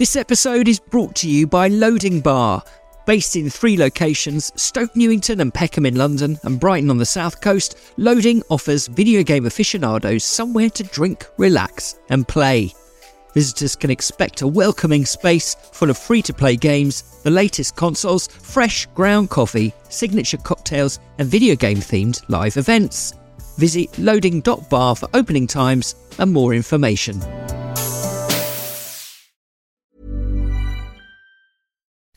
This episode is brought to you by Loading Bar. Based in three locations Stoke Newington and Peckham in London, and Brighton on the south coast, Loading offers video game aficionados somewhere to drink, relax, and play. Visitors can expect a welcoming space full of free to play games, the latest consoles, fresh ground coffee, signature cocktails, and video game themed live events. Visit loading.bar for opening times and more information.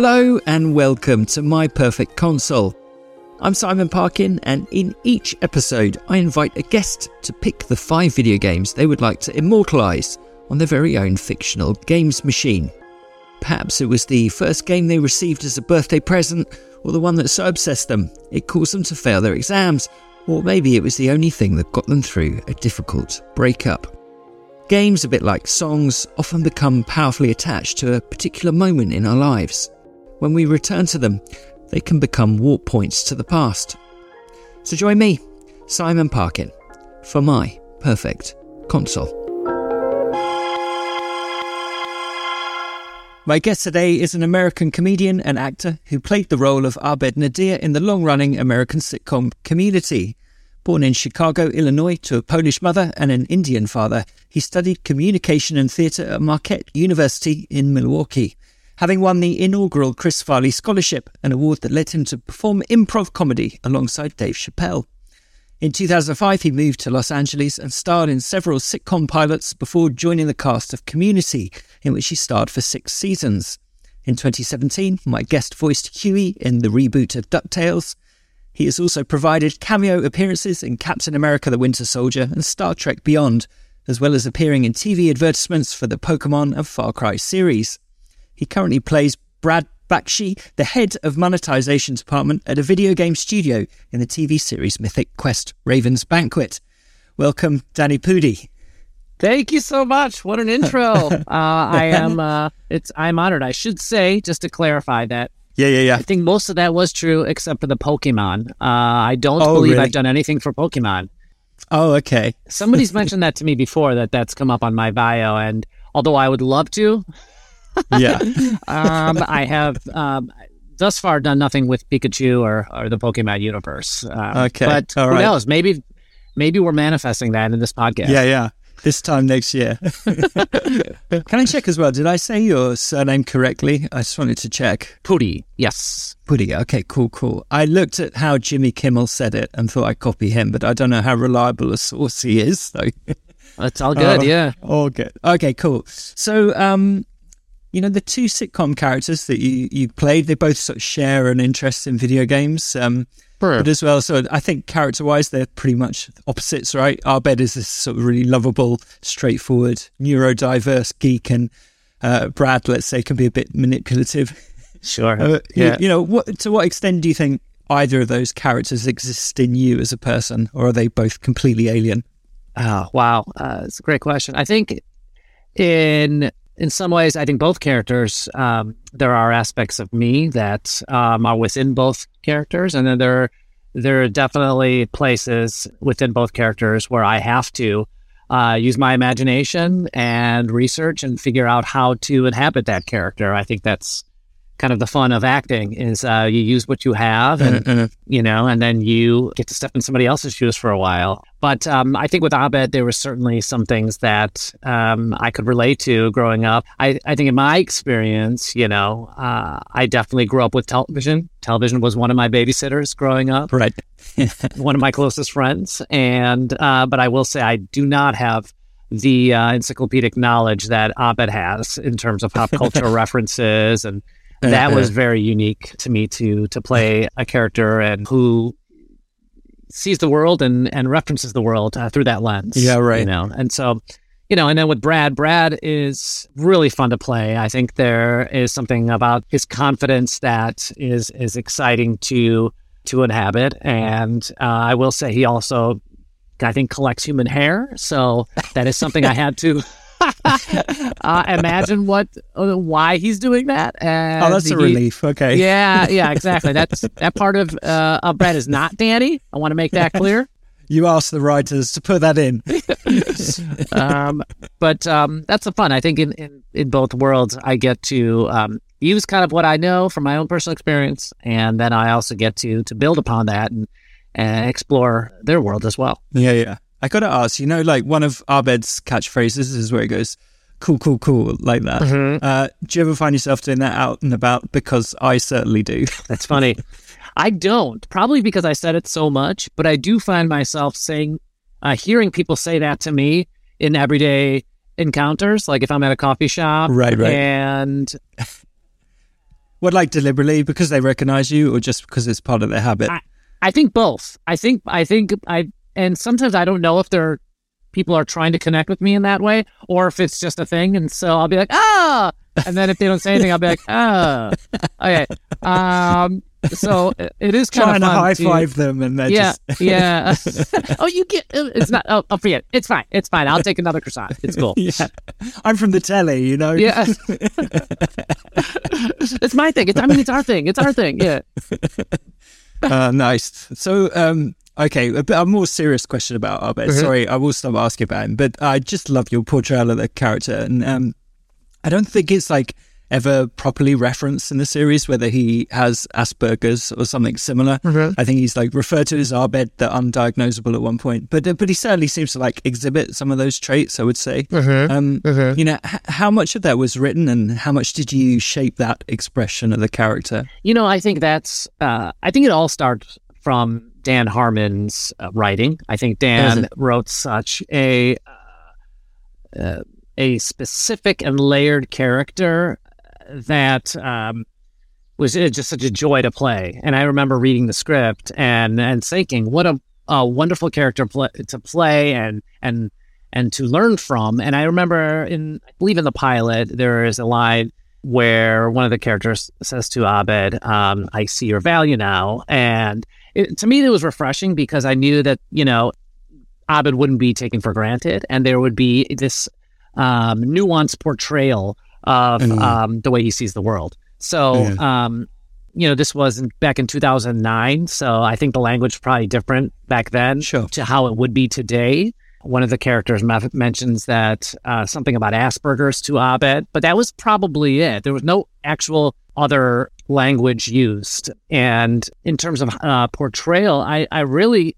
Hello and welcome to My Perfect Console. I'm Simon Parkin, and in each episode, I invite a guest to pick the five video games they would like to immortalise on their very own fictional games machine. Perhaps it was the first game they received as a birthday present, or the one that so obsessed them it caused them to fail their exams, or maybe it was the only thing that got them through a difficult breakup. Games, a bit like songs, often become powerfully attached to a particular moment in our lives. When we return to them, they can become warp points to the past. So join me, Simon Parkin, for my perfect console. My guest today is an American comedian and actor who played the role of Abed Nadir in the long running American sitcom Community. Born in Chicago, Illinois, to a Polish mother and an Indian father, he studied communication and theatre at Marquette University in Milwaukee. Having won the inaugural Chris Farley Scholarship, an award that led him to perform improv comedy alongside Dave Chappelle. In 2005, he moved to Los Angeles and starred in several sitcom pilots before joining the cast of Community, in which he starred for six seasons. In 2017, my guest voiced Huey in the reboot of DuckTales. He has also provided cameo appearances in Captain America the Winter Soldier and Star Trek Beyond, as well as appearing in TV advertisements for the Pokemon and Far Cry series. He currently plays Brad Bakshi, the head of monetization department at a video game studio in the TV series Mythic Quest Raven's Banquet. Welcome, Danny Pudi. Thank you so much. What an intro. uh, I am uh, it's I'm honored. I should say, just to clarify that Yeah, yeah, yeah. I think most of that was true except for the Pokemon. Uh, I don't Oh, believe really? I've done anything for Pokemon. Oh, okay. Somebody's mentioned that to me before that that's come up on my bio and although I would love to, Yeah. um, I have um, thus far done nothing with Pikachu or, or the Pokemon universe. Um, Okay, But all who right. knows? Maybe maybe we're manifesting that in this podcast. Yeah, yeah. This time next year. Can I check as well? Did I say your surname correctly? I just wanted to check. Pooty. Yes. Pudi. Okay, cool, cool. I looked at how Jimmy Kimmel said it and thought I'd copy him, but I don't know how reliable a source he is. So It's all good. Oh, yeah. all good. Okay, cool. So, um, you know, the two sitcom characters that you, you played, they both sort of share an interest in video games. Um, but as well, so I think character wise, they're pretty much opposites, right? Abed is this sort of really lovable, straightforward, neurodiverse geek, and uh, Brad, let's say, can be a bit manipulative. Sure. Uh, you- yeah. you, know, what, to what extent do you think either of those characters exist in you as a person, or are they both completely alien? Oh, wow. Uh, it's a great question. I think in in some ways, I think both characters, um, there are aspects of me that um, are within both characters, and then there there are definitely places within both characters where I have to uh, use my imagination and research and figure out how to inhabit that character. I think that's kind of the fun of acting is uh, you use what you have and you know and then you get to step in somebody else's shoes for a while. But um, i think with abed there were certainly some things that um, i could relate to growing up. I, I think in my experience you know uh, i definitely grew up with television. Television was one of my babysitters growing up. Right. one of my closest friends. And uh, but I will say I do not have the uh, encyclopedic knowledge that Abed has in terms of pop culture references, and that was very unique to me to to play a character and who sees the world and and references the world uh, through that lens. Yeah, right. You know, and so. You know, and then with Brad, Brad is really fun to play. I think there is something about his confidence that is is exciting to to inhabit. And uh, I will say he also, I think, collects human hair. So that is something I had to uh, imagine what uh, why he's doing that. And Oh, that's a relief. Okay. Yeah, yeah, exactly. That's that part of uh, of Brad is not Danny. I want to make that clear. You asked the writers to put that in. um, but um, that's the fun. I think in, in, in both worlds, I get to um, use kind of what I know from my own personal experience, and then I also get to to build upon that and, and explore their world as well. Yeah, yeah. I got to ask, you know, like one of Abed's catchphrases is where he goes, cool, cool, cool, like that. Mm-hmm. Uh, do you ever find yourself doing that out and about? Because I certainly do. That's funny. I don't, probably because I said it so much, but I do find myself saying, uh, hearing people say that to me in everyday encounters, like if I'm at a coffee shop, Right, right. and what, like deliberately because they recognize you or just because it's part of their habit? I, I think both. I think I think I and sometimes I don't know if they're people are trying to connect with me in that way or if it's just a thing. And so I'll be like, ah, and then if they don't say anything, I'll be like, ah, okay. Um, so it- it is kind Trying of to fun high five them and they're yeah, just. yeah. oh, you get it's not. Oh, oh, forget. it. It's fine. It's fine. I'll take another croissant. It's cool. Yeah. I'm from the telly, you know? Yeah. it's my thing. It's I mean it's our thing. It's our thing. Yeah. uh, nice. So, um, okay, a, bit, a more serious question about Abed. Mm-hmm. Sorry, I will stop asking about him, but I just love your portrayal of the character, and um, I don't think it's like ever properly referenced in the series whether he has Asperger's or something similar. Mm-hmm. I think he's like referred to as Abed, the undiagnosable at one point, but uh, but he certainly seems to like exhibit some of those traits. I would say. Mm-hmm. Um, You know, h- how much of that was written, and how much did you shape that expression of the character? You know, I think that's. Uh, I think it all starts from Dan Harmon's uh, writing. I think Dan wrote such a uh, uh, a specific and layered character that um, was uh, just such a joy to play. And I remember reading the script and and thinking, what a, a wonderful character pl- to play and and and to learn from. And I remember in I believe in the pilot there is a line where one of the characters says to Abed, um, "I see your value now," and it, to me it was refreshing because I knew that you know Abed wouldn't be taken for granted, and there would be this um, nuanced portrayal of Mm. um, the way he sees the world. So, um, you know, this was in, back in 2009, so I think the language was probably different back then Sure. to how it would be today. One of the characters me- mentions that uh, something about Asperger's to Abed, but that was probably it. There was no actual other language used. And in terms of uh, portrayal, I, I really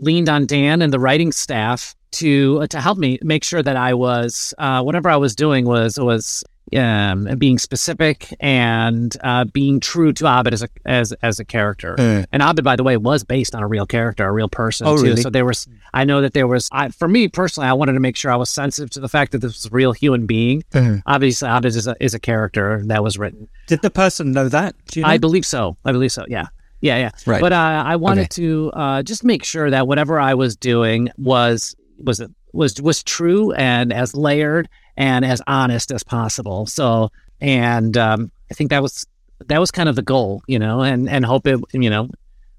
leaned on Dan and the writing staff to uh, to help me make sure that I was uh, whatever I was doing was was um, being specific and uh, being true to Abed as a as as a character. Uh. And Abed, by the way, was based on a real character, a real person. Oh, too. really? So there was, I know that there was. I, for me personally, I wanted to make sure I was sensitive to the fact that this was a real human being. Uh. Obviously, Abed is a, is a character that was written. Did the person know that? You know? I believe so. I believe so. Yeah. Yeah, yeah. Right. But uh, I wanted Okay. to uh, just make sure that whatever I was doing was was was was true and as layered and as honest as possible. So, and um, I think that was that was kind of the goal, you know, and and hope it, you know,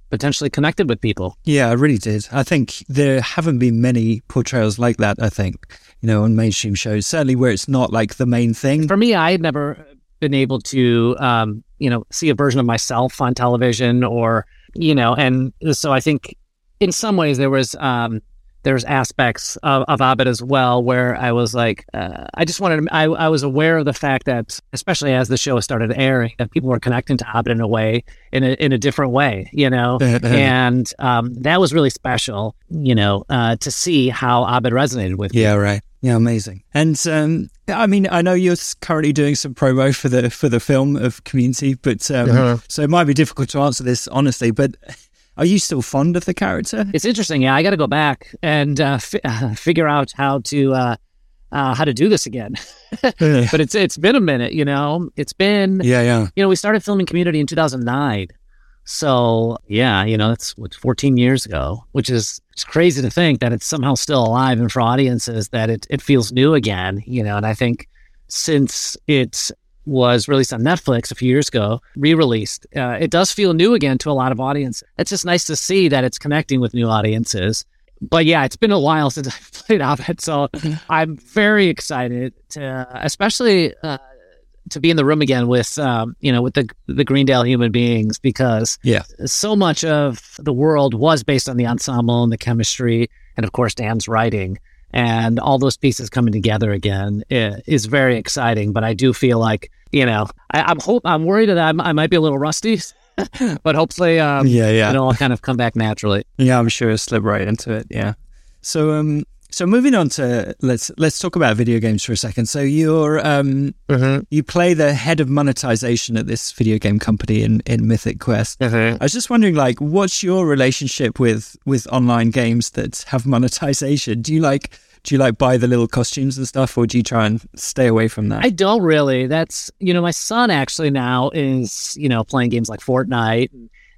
potentially connected with people. Yeah, I really did. I think there haven't been many portrayals like that. I think you know on mainstream shows, certainly where it's not like the main thing. For me, I had never been able to, um, you know, see a version of myself on television, or you know, and so I think in some ways there was um, there's aspects of, of Abed as well where I was like, uh, I just wanted, to, I, I was aware of the fact that, especially as the show started airing, that people were connecting to Abed in a way, in a in a different way, you know, and um, that was really special, you know, uh, to see how Abed resonated with me. Yeah, right. Yeah, amazing. And um, I mean, I know you're currently doing some promo for the for the film of Community, but um, Uh-huh. so it might be difficult to answer this honestly. But are you still fond of the character? It's interesting. Yeah, I got to go back and uh, fi- uh, figure out how to uh, uh, how to do this again. but it's it's been a minute. You know, it's been Yeah, yeah. you know we started filming Community in 2009. So yeah, you know that's what 14 years ago, which is it's crazy to think that it's somehow still alive and for audiences that it it feels new again. You know, and I think since it was released on Netflix a few years ago, re-released, uh, it does feel new again to a lot of audiences. It's just nice to see that it's connecting with new audiences. But yeah, it's been a while since I've played Abed, so I'm very excited to, especially uh, to be in the room again with, um, you know, with the the Greendale human beings because Yeah. so much of the world was based on the ensemble and the chemistry, and of course Dan's writing, and all those pieces coming together again is very exciting. But I do feel like you know I, I'm hope I'm worried that I'm, I might be a little rusty, but hopefully um, Yeah, yeah. it'll all kind of come back naturally. Yeah, I'm sure it'll slip right into it. Yeah. So um so moving on to let's let's talk about video games for a second. So you're um you play the head of monetization at this video game company in, in Mythic Quest. I was just wondering like what's your relationship with with online games that have monetization? Do you like do you like buy the little costumes and stuff or do you try and stay away from that? I don't really. That's you know, my son actually now is you know playing games like Fortnite.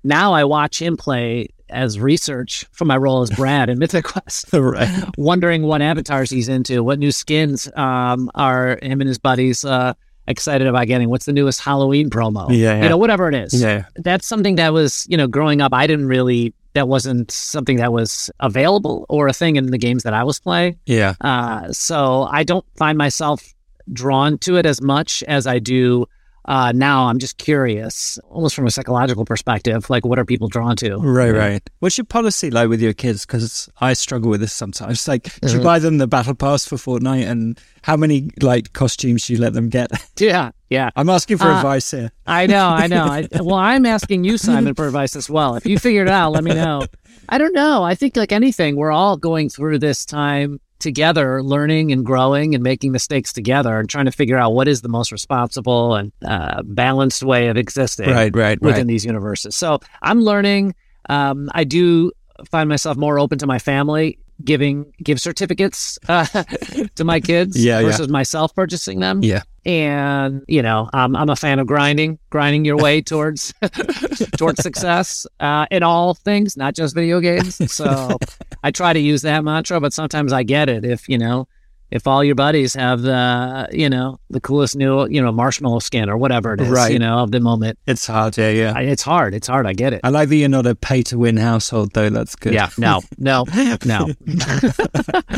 Now I watch him play as research for my role as Brad in Mythic Quest. right. wondering what avatars he's into, what new skins um, are him and his buddies uh, excited about getting. What's the newest Halloween promo? Yeah, yeah. you know, whatever it is. Yeah. that's something that was you know growing up. I didn't really. That wasn't something that was available or a thing in the games that I was playing. Yeah. Uh, so I don't find myself drawn to it as much as I do uh, now. I'm just curious, almost from a psychological perspective. Like, what are people drawn to? Right, right. What's your policy like with your kids? Because I struggle with this sometimes. Like, do Uh-huh. you buy them the battle pass for Fortnite, and how many like costumes do you let them get? Yeah, yeah. I'm asking for Uh, advice here. I know, I know. I, well, I'm asking you, Simon, for advice as well. If you figure it out, let me know. I don't know. I think, like anything, we're all going through this time together, learning and growing and making mistakes together and trying to figure out what is the most responsible and uh, balanced way of existing Right, right, within right. these universes. So I'm learning. Um, I do find myself more open to my family giving give certificates uh, to my kids Yeah, yeah. versus myself purchasing them Yeah. and you know um, i'm a fan of grinding grinding your way towards towards success uh, in all things not just video games so i try to use that mantra but sometimes i get it if you know if all your buddies have the you know the coolest new you know marshmallow skin or whatever it is Right. you know of the moment It's hard, yeah, yeah. I, it's hard it's hard i get it I like that you're not a pay to win household, though. That's good. yeah no no no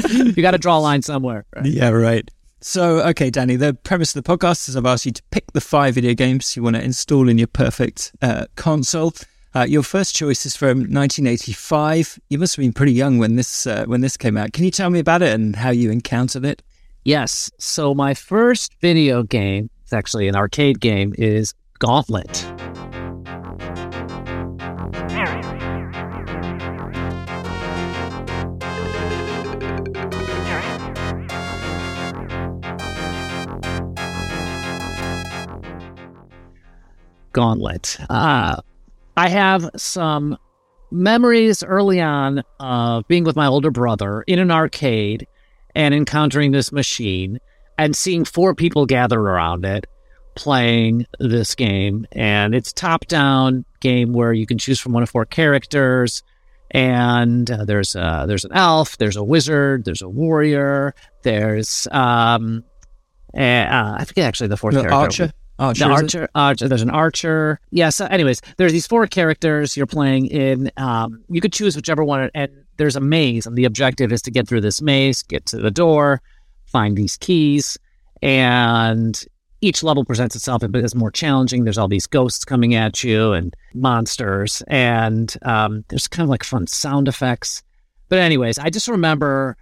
you got to draw a line somewhere right? Yeah, right. So, okay, Danny, the premise of the podcast is I've asked you to pick the five video games you want to install in your perfect uh, console. Uh, your first choice is from 1985. You must have been pretty young when this uh, when this came out. Can you tell me about it and how you encountered it? Yes. So my first video game, it's actually an arcade game, is Gauntlet. Gauntlet. Uh, I have some memories early on of being with my older brother in an arcade and encountering this machine and seeing four people gather around it playing this game. And it's top down game where you can choose from one of four characters. And uh, there's a, there's an elf, there's a wizard, there's a warrior, there's um, uh, I forget actually the fourth The character. archer? Archer, the archer. There's an archer. Yeah. So, anyways, there's these four characters you're playing in. Um, you could choose whichever one, and there's a maze, and the objective is to get through this maze, get to the door, find these keys, and each level presents itself as more challenging. There's all these ghosts coming at you and monsters, and um, there's kind of like fun sound effects. But anyways, I just remember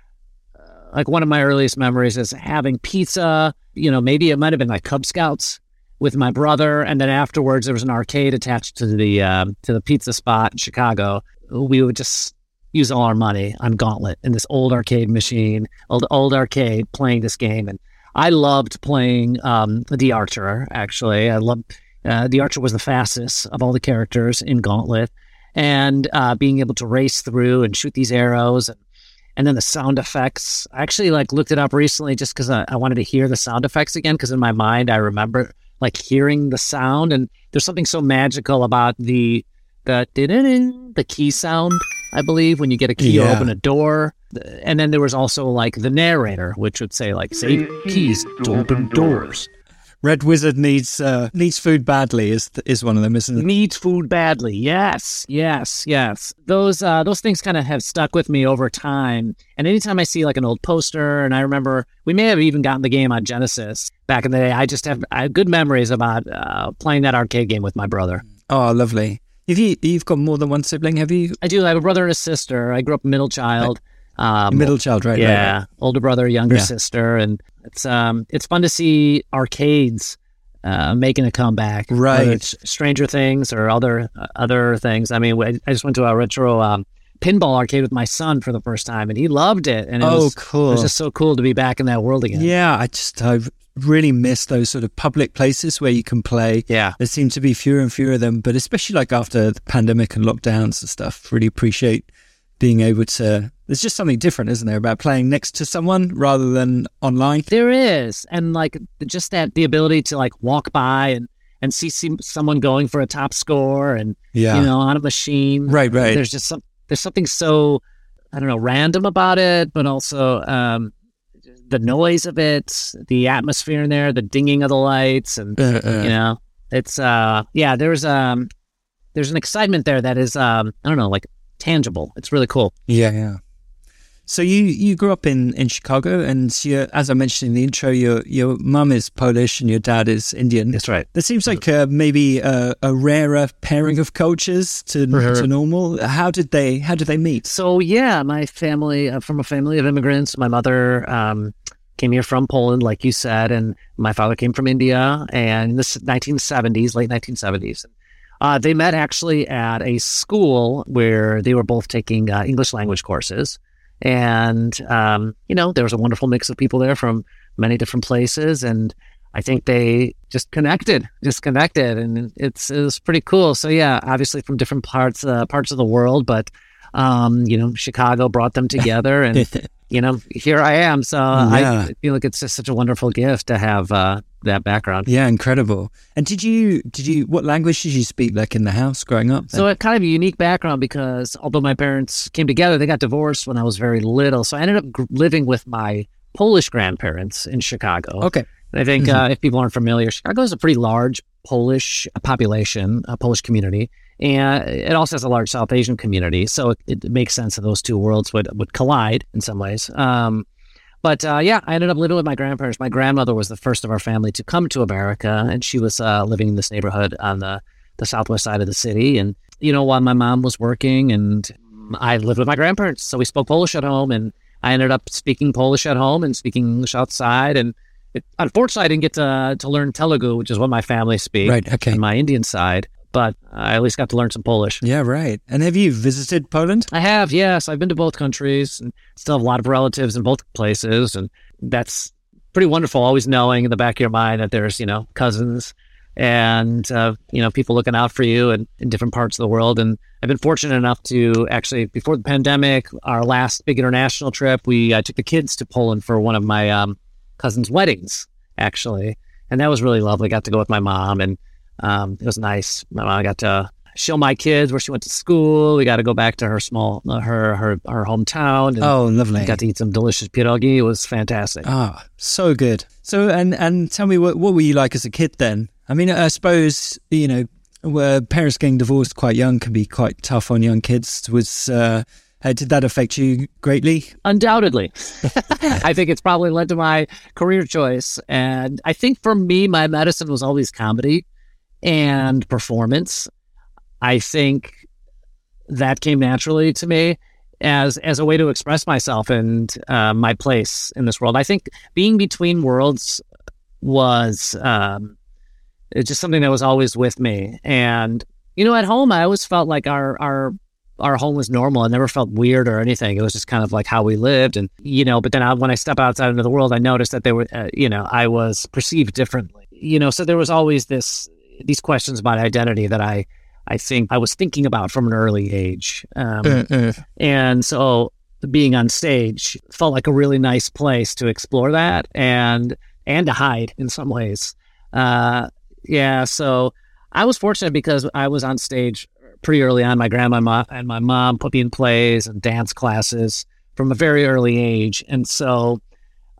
uh, like one of my earliest memories is having pizza. You know, maybe it might have been like Cub Scouts with my brother, and then afterwards there was an arcade attached to the um, to the pizza spot in Chicago. We would just use all our money on Gauntlet in this old arcade machine, old old arcade, playing this game, and I loved playing um, the Archer. Actually, I loved uh, the Archer was the fastest of all the characters in Gauntlet, and uh, being able to race through and shoot these arrows and and then the sound effects. I actually like looked it up recently just because I, I wanted to hear the sound effects again because in my mind I remember like hearing the sound and there's something so magical about the the the key sound I believe when you get a key Yeah. open a door and then there was also like the narrator which would say like save keys to open doors Red Wizard needs uh, needs food badly is is one of them, isn't it? needs food badly. Yes, yes, yes. Those uh, those things kind of have stuck with me over time. And anytime I see like an old poster, and I remember we may have even gotten the game on Genesis back in the day. I just have I have good memories about uh, playing that arcade game with my brother. Oh, lovely. Have you you've got more than one sibling? Have you? I do. I have a brother and a sister. I grew up a middle child. Um, Middle child, right? right, yeah, right. older brother, younger Yeah. sister, and it's um it's fun to see arcades uh, making a comeback. Right. Stranger Things or other uh, other things. I mean, I I just went to a retro um, pinball arcade with my son for the first time, and he loved it. And it Oh, was, cool. It was just so cool to be back in that world again. Yeah, I just I really miss those sort of public places where you can play. Yeah. There seem to be fewer and fewer of them, but especially like after the pandemic and lockdowns and stuff, really appreciate being able to. There's just something different, isn't there, about playing next to someone rather than online? There is, and like just that the ability to like walk by and and see, see someone going for a top score, and Yeah. you know, on a machine. Right, right. There's just some there's something so I don't know random about it, but also um, the noise of it, the atmosphere in there, the dinging of the lights, and Uh, uh, you know, it's uh, yeah. There's um, there's an excitement there that is um, I don't know, like tangible. It's really cool. Yeah, yeah. So you you grew up in in Chicago, and as I mentioned in the intro, your your mum is Polish and your dad is Indian. That's right. That seems like uh, maybe a, a rarer pairing of cultures to to normal. How did they How did they meet? So yeah, my family uh, from a family of immigrants. My mother um, came here from Poland, like you said, and my father came from India. And in the 1970s, late 1970s, uh, they met actually at a school where they were both taking uh, English language courses. And um, you know, there was a wonderful mix of people there from many different places, and I think they just connected, just connected, and it's it was pretty cool. So yeah, obviously from different parts uh, parts of the world, but um, you know, Chicago brought them together, and you know, here I am. So Yeah. I feel like it's just such a wonderful gift to have uh, that background. Yeah, incredible. And did you did you what language did you speak like in the house growing up? So a kind of a unique background because although my parents came together, they got divorced when I was very little. So I ended up gr- living with my Polish grandparents in Chicago. okay, And I think uh, if people aren't familiar, Chicago is a pretty large Polish population, a Polish community, and it also has a large South Asian community. So it, it makes sense that those two worlds would would collide in some ways. Um, but uh, yeah, I ended up living with my grandparents. My grandmother was the first of our family to come to America, and she was uh, living in this neighborhood on the the southwest side of the city. And you know, while my mom was working, and I lived with my grandparents, so we spoke Polish at home, and I ended up speaking Polish at home and speaking English outside. And it, unfortunately, I didn't get to to learn Telugu, which is what my family speaks. Right, okay. my Indian side. But I at least got to learn some Polish. yeah, right. And have you visited Poland? I have, yes. I've been to both countries and still have a lot of relatives in both places. And that's pretty wonderful, always knowing in the back of your mind that there's, you know, cousins and uh, you know people looking out for you in, in different parts of the world. And I've been fortunate enough to actually before the pandemic, our last big international trip, we uh, took the kids to Poland for one of my um, cousin's weddings, actually, and that was really lovely. Got to go with my mom, and um, it was nice. My mom got to show my kids where she went to school. We got to go back to her small her her her hometown. oh, lovely! Got to eat some delicious pierogi. It was fantastic. Ah, oh, so good. So, and and tell me what what were you like as a kid then? I mean, I suppose you know, where parents getting divorced quite young can be quite tough on young kids. Was uh, did that affect you greatly? Undoubtedly. I think it's probably led to my career choice. And I think for me, my medicine was always comedy and performance. I think that came naturally to me as as a way to express myself and uh, my place in this world. I think being between worlds was um, it's just something that was always with me. And you know, at home, I always felt like our our our home was normal. I never felt weird or anything. It was just kind of like how we lived. And you know, but then I, when I step outside into the world, I noticed that they were, uh, you know, I was perceived differently. You know, so there was always this these questions about identity that I I think I was thinking about from an early age. Um, uh, uh. And so being on stage felt like a really nice place to explore that and and to hide in some ways. Uh, yeah, so I was fortunate because I was on stage pretty early on. My grandma and my mom put me in plays and dance classes from a very early age. And so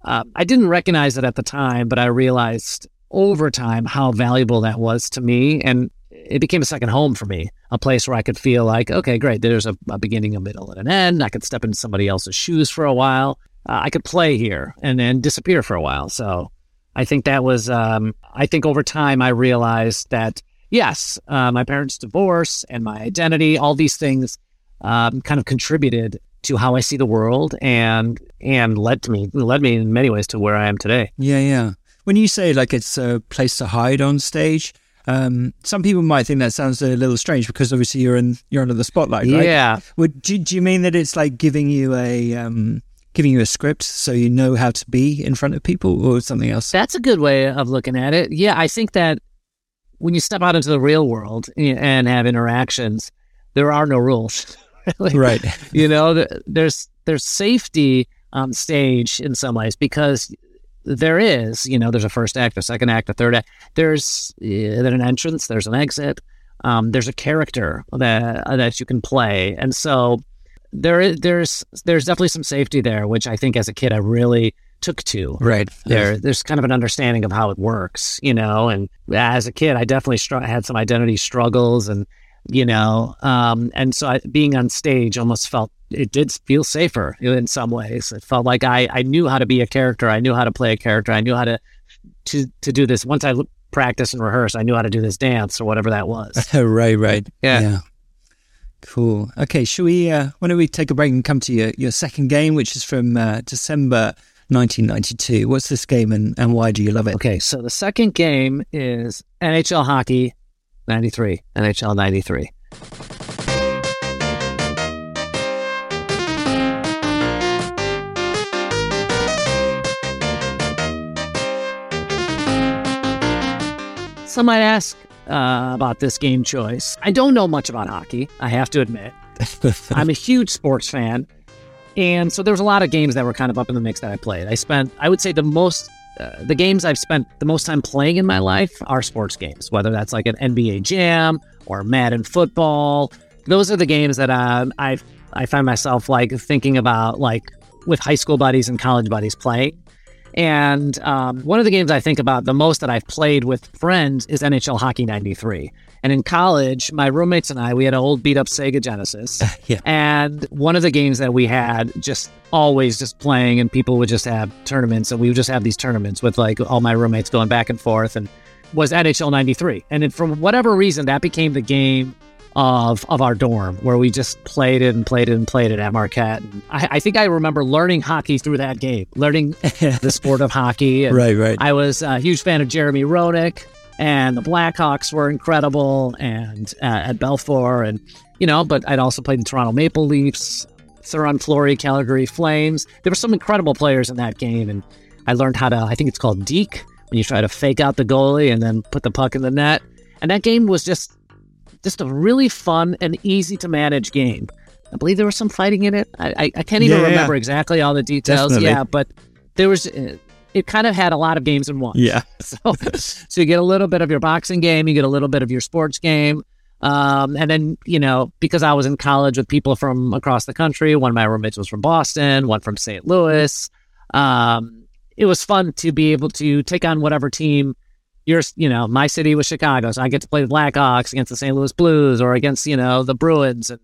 uh, I didn't recognize it at the time, but I realized over time how valuable that was to me. And it became a second home for me, a place where I could feel like, okay, great, there's a, a beginning, a middle, and an end. I could step into somebody else's shoes for a while. Uh, I could play here and then disappear for a while. So I think that was, um, I think over time I realized that, yes, uh, my parents' divorce and my identity, all these things um, kind of contributed to how I see the world and and led to me led me in many ways to where I am today. Yeah, yeah. When you say like it's a place to hide on stage, um, some people might think that sounds a little strange because obviously you're in you're under the spotlight, right? Yeah. Would do, do you mean that it's like giving you a um, giving you a script so you know how to be in front of people or something else? That's a good way of looking at it. Yeah, I think that when you step out into the real world and have interactions, there are no rules. really. Right. you know, there's there's safety on stage in some ways because there is, you know, there's a first act, a second act, a third act. There's uh, an entrance, there's an exit. Um, there's a character that that you can play, and so there is there's there's definitely some safety there, which I think as a kid I really took to. Right. There, there's kind of an understanding of how it works, you know. And as a kid, I definitely str- had some identity struggles, and you know, um, and so I, being on stage almost felt it did feel safer in some ways. It felt like I I knew how to be a character. I knew how to play a character. I knew how to to to do this. Once I practice and rehearse, I knew how to do this dance or whatever that was. right. Right. Yeah. yeah. Cool. Okay, shall we? Uh, why don't we take a break and come to your, your second game, which is from uh, December 1992. What's this game and, and why do you love it? Okay, so the second game is NHL Hockey 93. NHL 93. Some might ask, uh, about this game choice. I don't know much about hockey, I have to admit. I'm a huge sports fan. And so there was a lot of games that were kind of up in the mix that I played. I spent, I would say, the most, uh, the games I've spent the most time playing in my life are sports games, whether that's like an NBA Jam or Madden football. Those are the games that uh, I I find myself like thinking about like with high school buddies and college buddies playing. And um, one of the games I think about the most that I've played with friends is NHL Hockey 93. And in college, my roommates and I, we had an old beat up Sega Genesis. yeah. And one of the games that we had just always just playing, and people would just have tournaments, and we would just have these tournaments with like all my roommates going back and forth, and was NHL 93. And it, from whatever reason, that became the game of of our dorm where we just played it and played it and played it at Marquette. I, I, think I remember learning hockey through that game, learning the sport of hockey. And right, right. I was a huge fan of Jeremy Roenick, and the Blackhawks were incredible, and uh, Ed Belfour, and you know. But I'd also played in Toronto Maple Leafs, Theoren Fleury, Calgary Flames. There were some incredible players in that game, and I learned how to. I think it's called Deke when you try to fake out the goalie and then put the puck in the net. And that game was just just a really fun and easy to manage game. I believe there was some fighting in it. I, I, I can't even Yeah, yeah. remember exactly all the details. Definitely. Yeah, but there was. It kind of had a lot of games in one. Yeah. So, so you get a little bit of your boxing game, you get a little bit of your sports game, um, and then you know because I was in college with people from across the country. One of my roommates was from Boston, one from St. Louis. Um, it was fun to be able to take on whatever team. you're, you know, my city was Chicago, so I get to play the Blackhawks against the St. Louis Blues or against you know the Bruins, and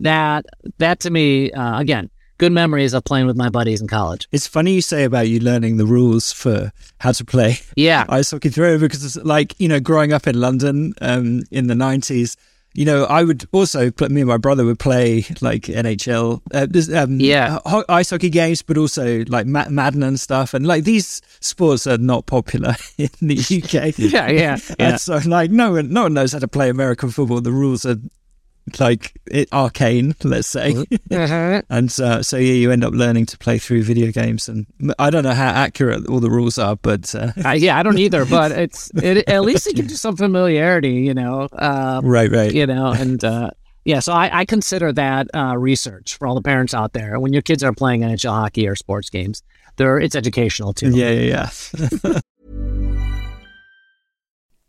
that that to me uh, again good memories of playing with my buddies in college. It's funny you say about you learning the rules for how to play Yeah, ice hockey through because it's like, you know, growing up in London um, in the 90s, you know, I would also, me and my brother would play like NHL, uh, um, Yeah. ho- ice hockey games, but also like Ma- Madden and stuff. And like these sports are not popular in the UK. yeah, yeah, yeah. And so like no one, no one knows how to play American football. The rules are like it, arcane, let's say. Uh-huh. And uh, so yeah, you end up learning to play through video games, and I don't know how accurate all the rules are, but uh, I, yeah, I don't either, but it's it, at least it gives you some familiarity, you know. Uh, right, right, You know, and uh, yeah, so I, I consider that uh, research for all the parents out there. When your kids are playing NHL hockey or sports games, they're it's educational too. yeah, yeah, yeah.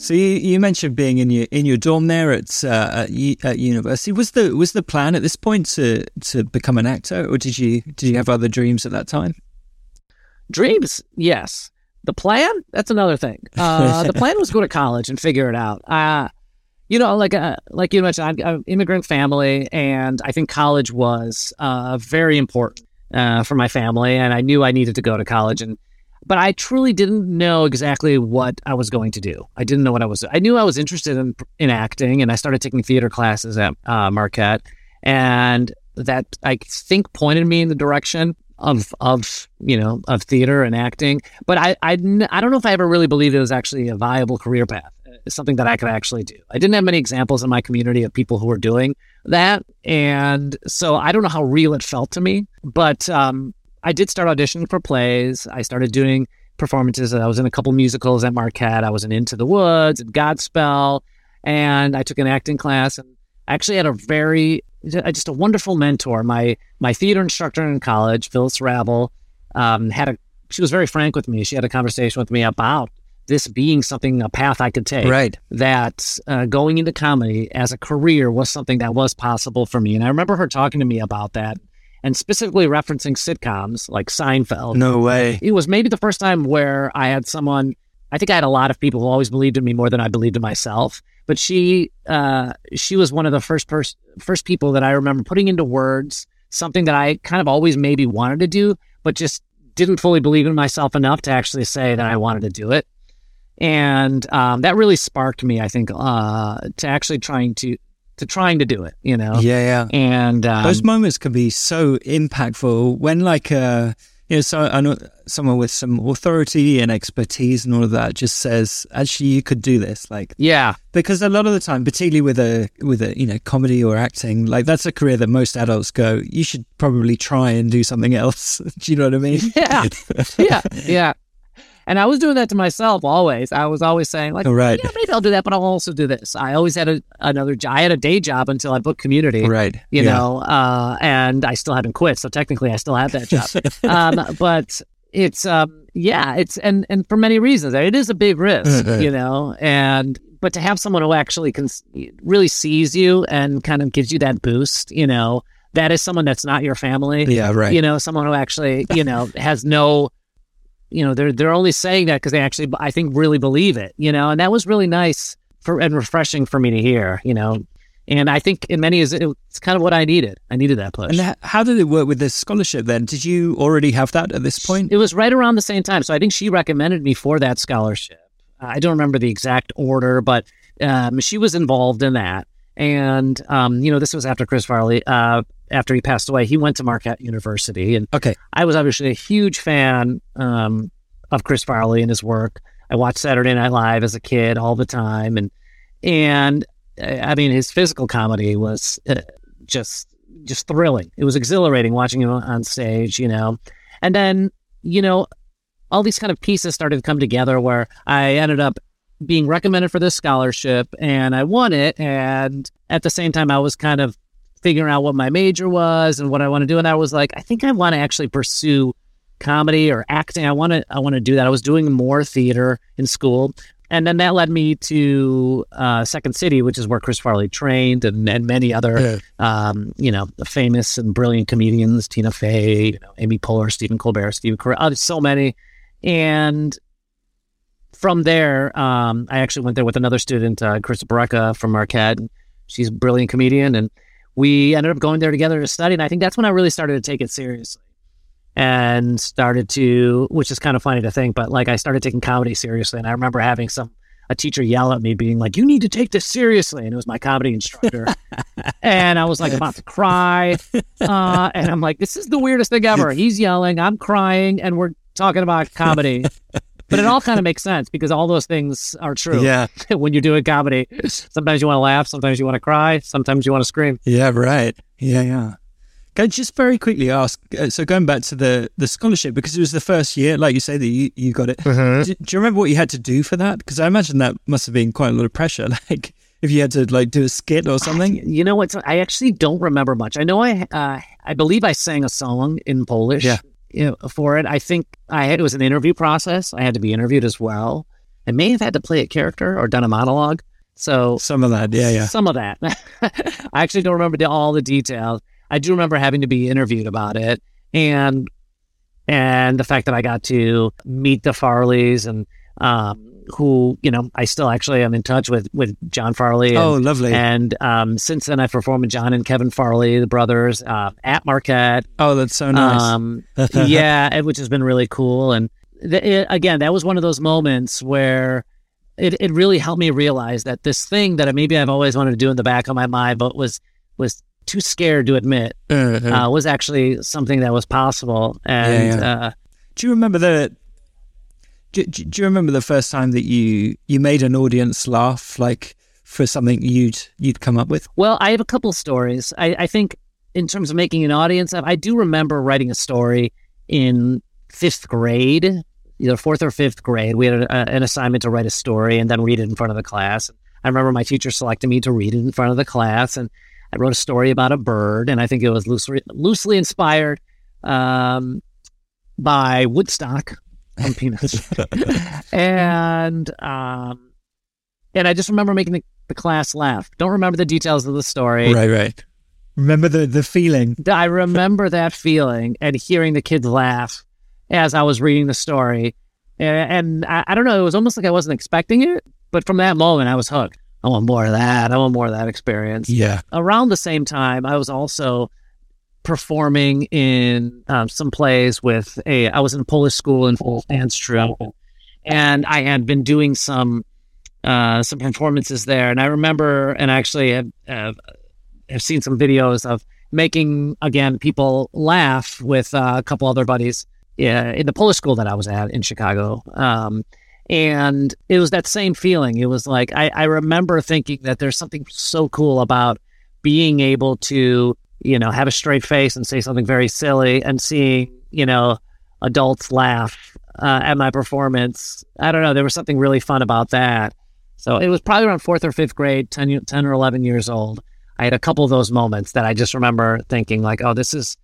So you, you mentioned being in your in your dorm there at, uh, at at university. Was the was the plan at this point to to become an actor, or did you did you have other dreams at that time? Dreams, yes. The plan, that's another thing. Uh, the plan was go to college and figure it out. Uh, you know, like uh, like you mentioned, I'm an immigrant family, and I think college was uh, very important uh, for my family, and I knew I needed to go to college. And but I truly didn't know exactly what I was going to do. I didn't know what I was. I knew I was interested in in acting, and I started taking theater classes at uh, Marquette, and that I think pointed me in the direction of of you know of theater and acting. But I I don't know if I ever really believed it was actually a viable career path, It's something that I could actually do. I didn't have many examples in my community of people who were doing that, and so I don't know how real it felt to me. But um, I did start auditioning for plays. I started doing performances. I was in a couple musicals at Marquette. I was in Into the Woods and Godspell, and I took an acting class. And I actually had a very just a wonderful mentor. My my theater instructor in college, Phyllis Rabel, um, had a. She was very frank with me. She had a conversation with me about this being something a path I could take. Right. That uh, going into comedy as a career was something that was possible for me. And I remember her talking to me about that, and specifically referencing sitcoms like Seinfeld. No way. It was maybe the first time where I had someone. I think I had a lot of people who always believed in me more than I believed in myself. But she, uh, she was one of the first pers- first people that I remember putting into words something that I kind of always maybe wanted to do, but just didn't fully believe in myself enough to actually say that I wanted to do it. And um, that really sparked me, I think, uh, to actually trying to to trying to do it. You know, Yeah, yeah. and um, Those moments can be so impactful when, like, uh, you know, so I know someone with some authority and expertise and all of that just says, actually, you could do this. Like, yeah, because a lot of the time, particularly with a with a you know comedy or acting, like that's a career that most adults go. You should probably try and do something else. do you know what I mean? yeah, yeah, yeah. And I was doing that to myself always. I was always saying, like, Oh, right. yeah, maybe I'll do that, but I'll also do this. I always had a, another job. I had a day job until I booked Community. Right. You Yeah. know, uh, and I still haven't quit. So technically, I still have that job. um, but it's, um, yeah, it's, and, and for many reasons, it is a big risk, Uh, uh. you know, and, but to have someone who actually can really sees you and kind of gives you that boost, you know, that is someone that's not your family Yeah, right. you know, someone who actually, you know, has no, you know, they're they're only saying that because they actually, I think, really believe it, you know, and that was really nice for and refreshing for me to hear, you know, and I think in many is it's kind of what I needed. I needed that push. And how did it work with this scholarship then? Did you already have that at this point? It was right around the same time, so I think she recommended me for that scholarship. I don't remember the exact order, but um, she was involved in that. And um, you know, this was after Chris Farley, uh, after he passed away. He went to Marquette University, and Okay. I was obviously a huge fan um, of Chris Farley and his work. I watched Saturday Night Live as a kid all the time, and and uh, I mean his physical comedy was uh, just just thrilling. It was exhilarating watching him on stage, you know. And then you know all these kind of pieces started to come together where I ended up being recommended for this scholarship and I won it. And at the same time, I was kind of figuring out what my major was and what I want to do. And I was like, I think I want to actually pursue comedy or acting. I want to, I want to do that. I was doing more theater in school. And then that led me to uh, Second City, which is where Chris Farley trained, and, and many other, um, you know, famous and brilliant comedians, Tina Fey, you know, Amy Poehler, Stephen Colbert, Stephen Carell, uh, so many. And from there, um, I actually went there with another student, uh, Chris Barreca from Marquette. She's a brilliant comedian, and we ended up going there together to study. And I think that's when I really started to take it seriously, and started to, which is kind of funny to think, but like I started taking comedy seriously. And I remember having some a teacher yell at me, being like, "You need to take this seriously," and it was my comedy instructor, and I was like about to cry, uh, and I'm like, "This is the weirdest thing ever." He's yelling, I'm crying, and we're talking about comedy. But it all kind of makes sense because all those things are true. Yeah. when you're doing comedy, sometimes you want to laugh, sometimes you want to cry, sometimes you want to scream. Yeah, right. Yeah, yeah. Can I just very quickly ask? Uh, so going back to the the scholarship because it was the first year, like you say, that you, you got it. Mm-hmm. Do, do you remember what you had to do for that? Because I imagine that must have been quite a lot of pressure. Like if you had to like do a skit or something. You know what? I actually don't remember much. I know I, uh, I believe I sang a song in Polish. Yeah. You know, for it. I think I had it was an interview process. I had to be interviewed as well. I may have had to play a character or done a monologue. So Some of that. Yeah, yeah. Some of that. I actually don't remember all the details. I do remember having to be interviewed about it, and and the fact that I got to meet the Farleys and um, who you know I still actually am in touch with with John Farley. And, Oh, lovely. And um, since then, I've performed with John and Kevin Farley, the brothers, uh, at Marquette. Oh, that's so nice. Um, yeah, which has been really cool. And th- it, again, that was one of those moments where it, it really helped me realize that this thing that maybe I've always wanted to do in the back of my mind, but was was too scared to admit, Uh, uh, was actually something that was possible. And Yeah, Uh, do you remember the? Do, do, you remember the first time that you you made an audience laugh, like for something you'd you'd come up with? Well, I have a couple stories. I, I think in terms of making an audience, I do remember writing a story in fifth grade, either fourth or fifth grade. We had a, an assignment to write a story and then read it in front of the class. I remember my teacher selected me to read it in front of the class, and I wrote a story about a bird, and I think it was loosely loosely inspired um, by Woodstock from Peanuts, and um, and I just remember making the, the class laugh. Don't remember the details of the story. Right, right. Remember the the feeling. I remember that feeling and hearing the kids laugh as I was reading the story. And, and I, I don't know, it was almost like I wasn't expecting it. But from that moment, I was hooked. I want more of that. I want more of that experience. Yeah. Around the same time, I was also performing in um, some plays with a. I was in a Polish school in Andstrom, and I had been doing some uh, some performances there. And I remember, and actually have, have, have seen some videos of making again people laugh with uh, a couple other buddies yeah, in the Polish school that I was at in Chicago. Um, and it was that same feeling. It was like I, I remember thinking that there's something so cool about being able to, you know, have a straight face and say something very silly and seeing, you know, adults laugh uh, at my performance. I don't know. There was something really fun about that. So it was probably around fourth or fifth grade, 10, 10 or 11 years old. I had a couple of those moments that I just remember thinking, like, oh, this is,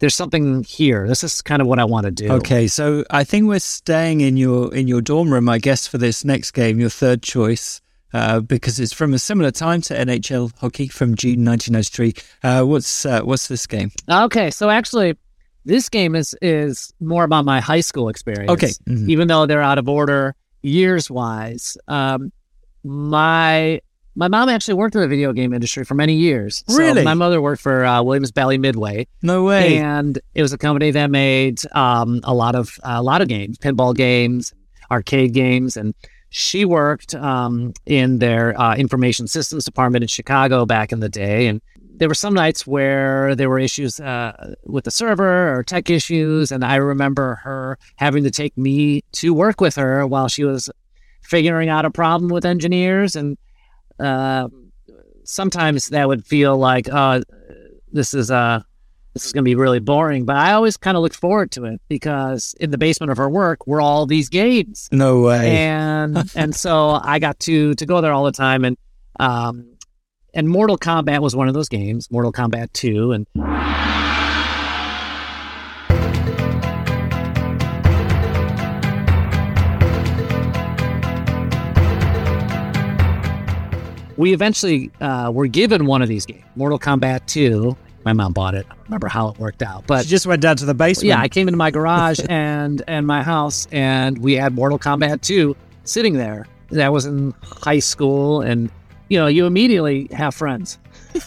there's something here. This is kind of what I want to do. Okay, so I think we're staying in your in your dorm room, I guess, for this next game, your third choice, uh, because it's from a similar time to NHL hockey from June 1993. Uh, what's uh, what's this game? Okay, so actually, this game is is more about my high school experience. Okay, mm-hmm. even though they're out of order years wise. Um, my my mom actually worked in the video game industry for many years. So really? My mother worked for uh, Williams Bally Midway. No way. And it was a company that made um, a lot of a lot of games, pinball games, arcade games, and she worked um, in their uh, information systems department in Chicago back in the day. And there were some nights where there were issues uh, with the server or tech issues, and I remember her having to take me to work with her while she was figuring out a problem with engineers and uh, sometimes that would feel like, uh, this is uh, this is going to be really boring. But I always kind of looked forward to it because in the basement of her work were all these games. No way. And and so I got to to go there all the time, and um, and Mortal Kombat was one of those games, Mortal Kombat Two, and. we eventually uh, were given one of these games, Mortal Kombat 2. My mom bought it. I don't remember how it worked out, but she just went down to the basement. Yeah, I came into my garage and and my house, and we had Mortal Kombat 2 sitting there. That was in high school, and you know, you immediately have friends. Did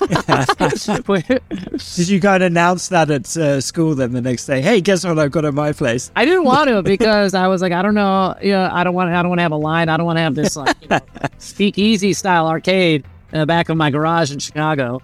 you go and announce that at uh, school then the next day? Hey, guess what I've got at my place? I didn't want to because I was like, I don't know, you know, I don't want, to. I don't want to have a line. I don't want to have this like you know, speakeasy style arcade in the back of my garage in Chicago.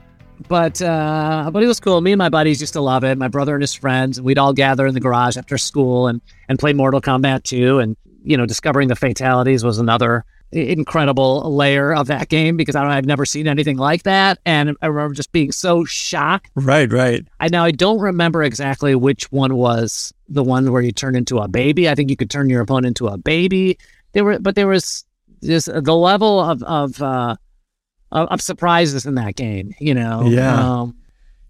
But uh, but it was cool. Me and my buddies used to love it. My brother and his friends, and we'd all gather in the garage after school and and play Mortal Kombat 2. And you know, discovering the fatalities was another incredible layer of that game because I don't, I've never seen anything like that, and I remember just being so shocked. Right, right. I now I don't remember exactly which one was the one where you turn into a baby. I think you could turn your opponent into a baby. There were, but there was this the level of of uh, of surprises in that game. You know, yeah. Um,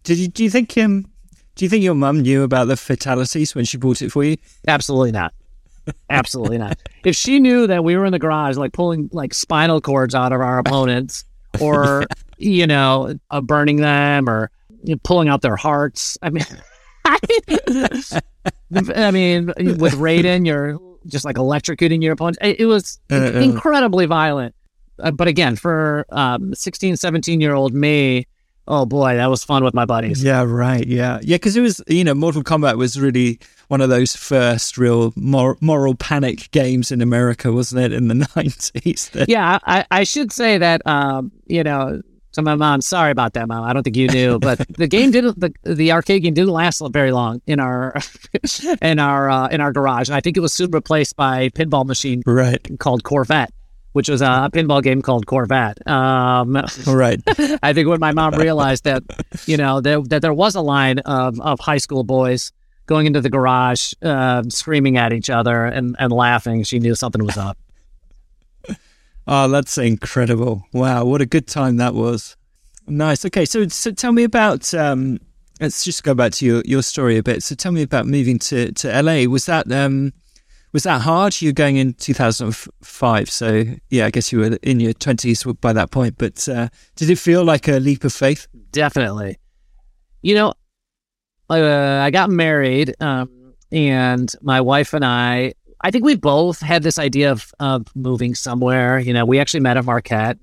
Did you do you think him? Um, do you think your mum knew about the fatalities when she bought it for you? Absolutely not. Absolutely not. If she knew that we were in the garage, like pulling like spinal cords out of our opponents, or you know, uh, burning them, or you know, pulling out their hearts. I mean, I mean, with Raiden, you're just like electrocuting your opponent. It, was uh, uh. incredibly violent. Uh, but again, for um, 16, 17 year old me, oh boy, that was fun with my buddies. Yeah, right. Yeah. Yeah. Cause it was, you know, Mortal Kombat was really one of those first real mor- moral panic games in America, wasn't it, in the 90s? yeah. I, I should say that, um, you know, to my mom, sorry about that, mom. I don't think you knew, but the game didn't, the, the arcade game didn't last very long in our, in our, uh, in our garage. And I think it was soon replaced by a pinball machine right. called Corvette which was a pinball game called Corvette. Um, right. I think when my mom realized that, you know, that, that there was a line of, of high school boys going into the garage, uh, screaming at each other and, and laughing, she knew something was up. oh, that's incredible. Wow. What a good time that was. Nice. Okay. So, so tell me about, um, let's just go back to your, your story a bit. So tell me about moving to, to LA. Was that, um, was that hard? You're going in 2005, so yeah, I guess you were in your 20s by that point. But uh, did it feel like a leap of faith? Definitely. You know, uh, I got married, um, and my wife and I, I think we both had this idea of, of moving somewhere. You know, we actually met at Marquette.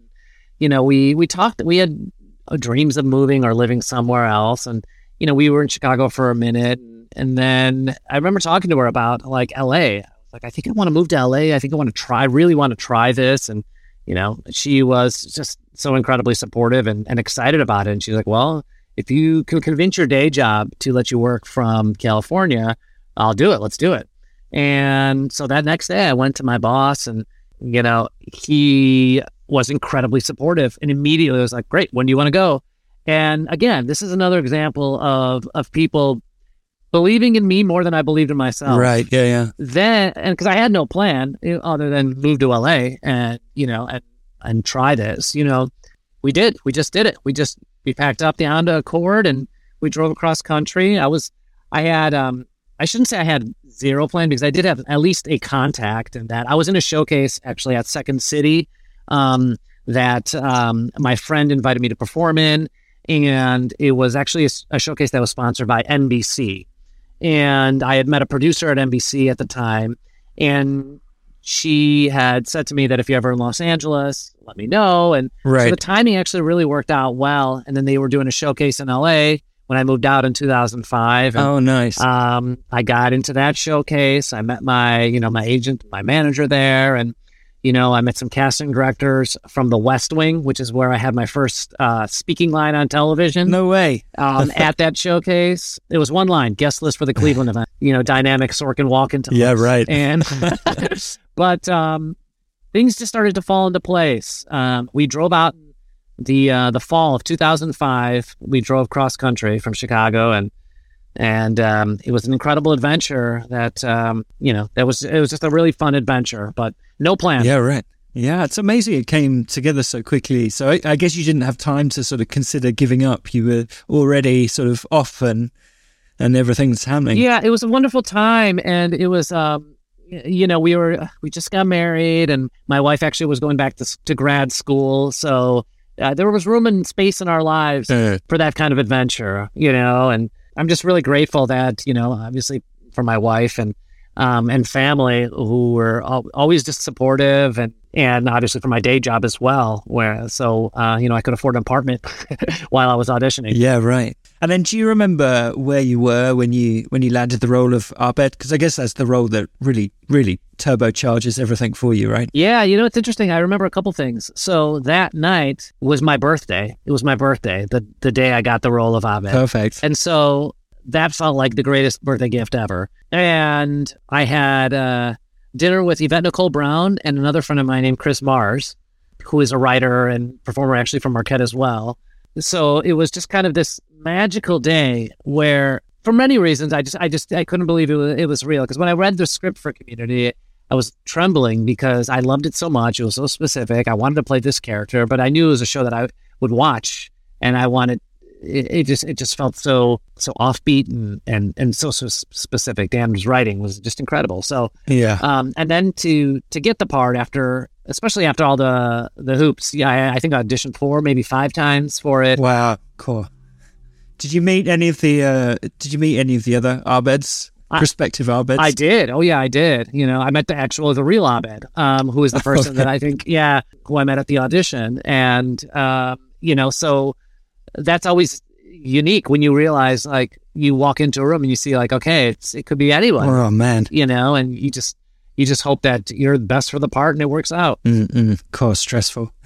You know, we we talked. We had dreams of moving or living somewhere else, and you know, we were in Chicago for a minute, and then I remember talking to her about like LA. Like, I think I want to move to LA. I think I want to try, really want to try this. And, you know, she was just so incredibly supportive and, and excited about it. And she's like, well, if you can convince your day job to let you work from California, I'll do it. Let's do it. And so that next day, I went to my boss, and you know, he was incredibly supportive, and immediately was like, "Great, when do you want to go?" And again, this is another example of of people believing in me more than I believed in myself. Right. Yeah. Yeah. Then, and because I had no plan other than move to LA and you know and and try this, you know, we did. We just did it. We just we packed up the Honda Accord and we drove across country. I was, I had, um, I shouldn't say I had zero plan because I did have at least a contact in that I was in a showcase actually at Second City um, that um, my friend invited me to perform in. And it was actually a, a, showcase that was sponsored by NBC. And I had met a producer at NBC at the time. And she had said to me that if you're ever in Los Angeles, let me know. And right. so the timing actually really worked out well. And then they were doing a showcase in LA when I moved out in 2005. And, oh, nice. Um, I got into that showcase. I met my, you know, my agent, my manager there, and you know, I met some casting directors from The West Wing, which is where I had my first uh, speaking line on television. No way. um, at that showcase, it was one line: guest list for the Cleveland event. You know, dynamic Sorkin walk into. Yeah, right. And but um, things just started to fall into place. Um, we drove out the uh, the fall of 2005. We drove cross country from Chicago and and um, it was an incredible adventure that um, you know that was it was just a really fun adventure but no plan. Yeah right. Yeah it's amazing it came together so quickly. So I, I, guess you didn't have time to sort of consider giving up. You were already sort of off and and everything's happening. Yeah it was a wonderful time. And it was um, you know we were we just got married and my wife actually was going back to, to grad school. So uh, there was room and space in our lives uh, for that kind of adventure you know and I'm just really grateful that, you know, obviously for my wife and um, and family who were always just supportive and and obviously for my day job as well where so uh, you know I could afford an apartment while I was auditioning. Yeah right and then do you remember where you were when you when you landed the role of Abed? Because I guess that's the role that really really turbocharges everything for you right? Yeah you know it's interesting. I remember a couple things. So that night was my birthday. It was my birthday the the day I got the role of Abed. Perfect. And so that felt like the greatest birthday gift ever. And I had uh, dinner with Yvette Nicole Brown and another friend of mine named Chris Mars, who is a writer and performer actually from Marquette as well. So it was just kind of this magical day where, for many reasons, I just, I just, I couldn't believe it was, it was real. Because when I read the script for Community, I was trembling because I loved it so much. It was so specific. I wanted to play this character, but I knew it was a show that I would watch, and I wanted it, it, just it just felt so so offbeat and and and so so specific. Dan's writing was just incredible. So yeah, um, and then to to get the part after, especially after all the the hoops. Yeah, I, I think I auditioned four, maybe five times for it. Wow, cool. Did you meet any of the uh, Did you meet any of the other Abeds? Prospective Abeds? I did. Oh yeah, I did. You know, I met the actual, the real Abed, um, who is the person okay. that I think, yeah, who I met at the audition, and uh, you know, so that's always unique when you realize like you walk into a room and you see like okay it's it could be anyone. Oh man. You know and you just you just hope that you're the best for the part and it works out. Mm Of course stressful.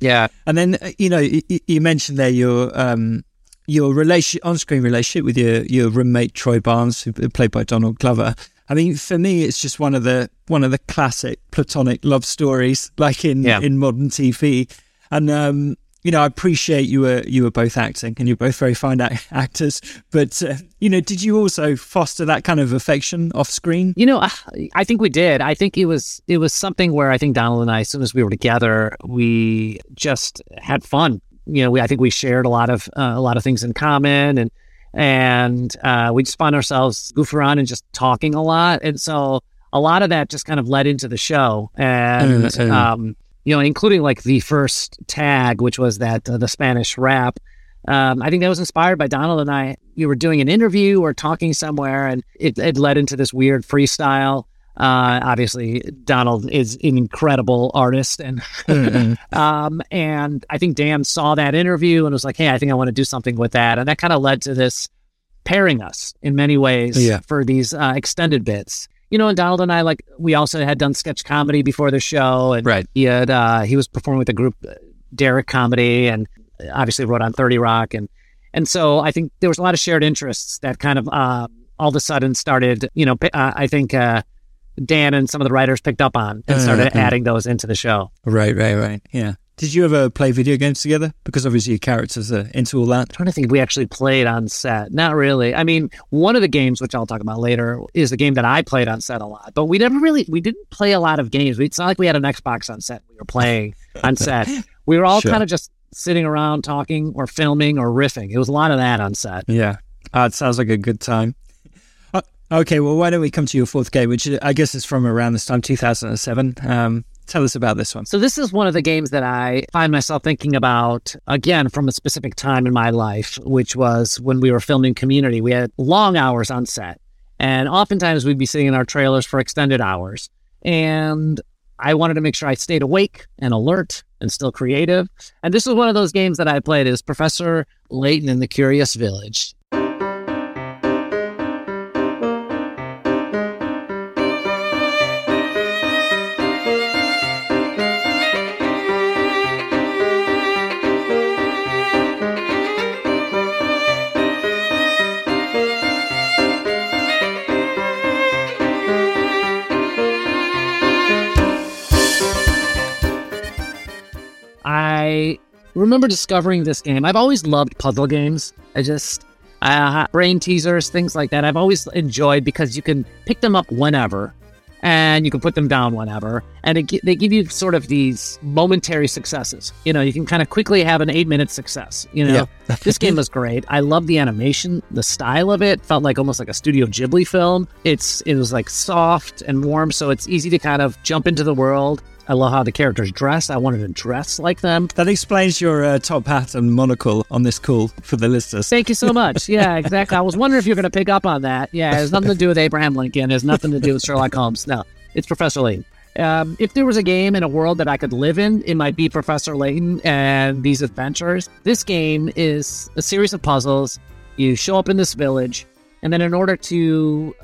Yeah. And then uh, you know you, you mentioned there your um your relation on-screen relationship with your your roommate Troy Barnes who played by Donald Glover. I mean, for me, it's just one of the one of the classic platonic love stories, like in yeah. in modern TV. And um, you know, I appreciate you were you were both acting and you're both very fine actors. But uh, you know, did you also foster that kind of affection off screen? You know, I think we did. I think it was it was something where I think Donald and I, as soon as we were together, we just had fun. You know, we I think we shared a lot of uh, a lot of things in common, and and uh, we just found ourselves goofing around and just talking a lot, and so a lot of that just kind of led into the show, and. Mm, mm. Um, you know, including like the first tag, which was that uh, the Spanish rap. Um, I think that was inspired by Donald and I. We were doing an interview or talking somewhere, and it, it led into this weird freestyle. Uh, obviously, Donald is an incredible artist, and mm-hmm. um, and I think Dan saw that interview and was like, "Hey, I think I want to do something with that," and that kind of led to this pairing us in many ways Yeah. for these uh, extended bits. You know, and Donald and I like we also had done sketch comedy before the show, and Right. he had uh, he was performing with a group uh, Derrick Comedy, and obviously wrote on Thirty Rock, and and so I think there was a lot of shared interests that kind of uh, all of a sudden started. You know, uh, I think uh, Dan and some of the writers picked up on and started uh. adding those into the show. Right, right, right. Yeah. Did you ever play video games together? Because obviously your characters are into all that. i trying to think if we actually played on set. Not really. I mean, one of the games, which I'll talk about later, is the game that I played on set a lot. But we never really, we didn't play a lot of games. We- It's not like we had an Xbox on set. We were playing on set. We were all Sure. kind of just sitting around talking or filming or riffing. It was a lot of that on set. Yeah. Uh, it sounds like a good time. Uh, okay, well, why don't we come to your fourth game, which I guess is from around this time, 2007. Um, tell us about this one. So this is one of the games that I find myself thinking about again from a specific time in my life, which was when we were filming Community. We had long hours on set, and oftentimes we'd be sitting in our trailers for extended hours. And I wanted to make sure I stayed awake and alert and still creative. And this was one of those games that I played. Was Professor Layton in the Curious Village. Remember discovering this game. I've always loved puzzle games. I just uh, brain teasers, things like that. I've always enjoyed because you can pick them up whenever, and you can put them down whenever, and it, they give you sort of these momentary successes. You know, you can kind of quickly have an eight-minute success. You know, this game was great. I love the animation, the style of it felt like almost like a Studio Ghibli film. It's it was like soft and warm, so it's easy to kind of jump into the world. I love how the characters dress. I wanted to dress like them. That explains your uh, top hat and monocle on this call for the listeners. Thank you so much. Yeah, exactly. I was wondering if you're going to pick up on that. Yeah, it has nothing to do with Abraham Lincoln. It has nothing to do with Sherlock Holmes. No, it's Professor Layton. Um, if there was a game in a world that I could live in, it might be Professor Layton and these adventures. This game is a series of puzzles. You show up in this village, and then in order to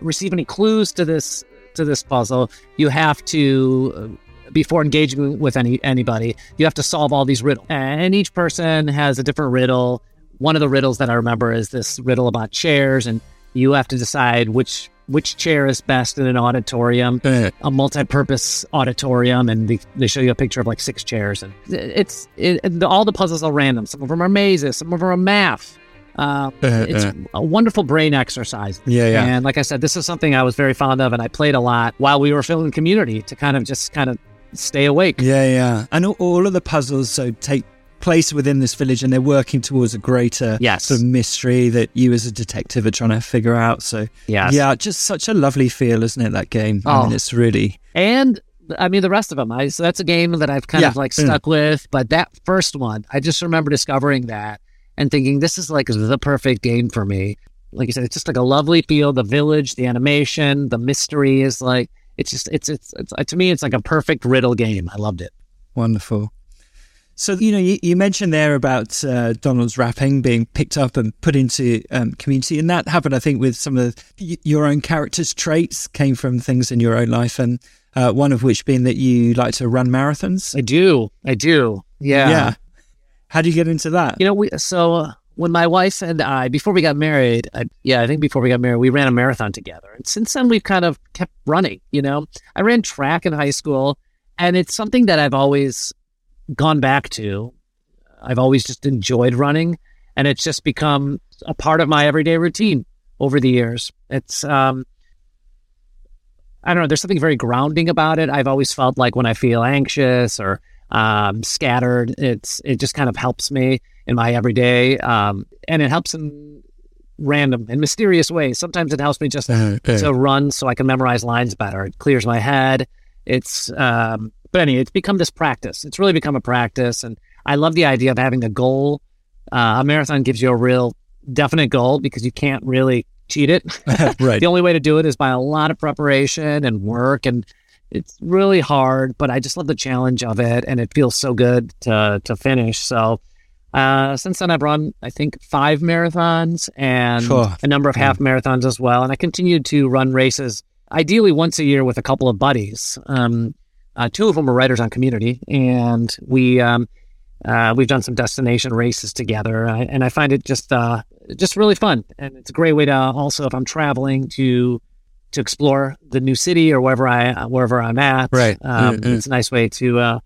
receive any clues to this to this puzzle, you have to uh, before engaging with any anybody, you have to solve all these riddles. And each person has a different riddle. One of the riddles that I remember is this riddle about chairs, and you have to decide which which chair is best in an auditorium, Uh, a multi-purpose auditorium, and they, they show you a picture of like six chairs, and it's it, all the puzzles are random. Some of them are mazes, some of them are math. Uh, Uh, it's uh. a wonderful brain exercise. Yeah, yeah. And like I said, this is something I was very fond of, and I played a lot while we were filming Community to kind of just kind of stay awake. Yeah, yeah. And all, all of the puzzles so take place within this village and they're working towards a greater Yes. sort of mystery that you as a detective are trying to figure out. So Yes. yeah, just such a lovely feel, isn't it, that game? I Oh. mean, it's really And I mean, the rest of them. I, so that's a game that I've kind Yeah. of like Mm. stuck with. But that first one, I just remember discovering that and thinking this is like the perfect game for me. Like you said, it's just like a lovely feel. The village, the animation, the mystery is like it's just it's it's, it's to me it's like a perfect riddle game. I loved it. wonderful. So, you know, you, you mentioned there about uh, Donald's rapping being picked up and put into um, community, and that happened, I think, with some of the, your own characters' traits came from things in your own life, and uh, one of which being that you like to run marathons. I do, I do. Yeah, Yeah. How do you get into that? You know, we so uh, when my wife and I, before we got married, I, yeah, I think before we got married, we ran a marathon together. And since then, we've kind of kept running. You know, I ran track in high school, and it's something that I've always gone back to. I've always just enjoyed running, and it's just become a part of my everyday routine over the years. It's, um, I don't know, there's something very grounding about it. I've always felt like when I feel anxious or um, scattered, it's it just kind of helps me in my everyday, um, and it helps in random and mysterious ways. Sometimes it helps me just Uh, uh. to run so I can memorize lines better. It clears my head. It's, um, but anyway, it's become this practice. It's really become a practice, and I love the idea of having a goal. Uh, a marathon gives you a real definite goal because you can't really cheat it. right. The only way to do it is by a lot of preparation and work, and it's really hard. But I just love the challenge of it, and it feels so good to to finish. So Uh, since then, I've run, I think, five marathons and Sure. a number of half marathons as well. And I continue to run races, ideally once a year with a couple of buddies. Um, uh, two of them are writers on Community, and we um, uh, we've done some destination races together. And I find it just uh, just really fun, and it's a great way to also, if I'm traveling to to explore the new city or wherever I wherever I'm at. Right. Um, Mm, mm. It's a nice way to uh,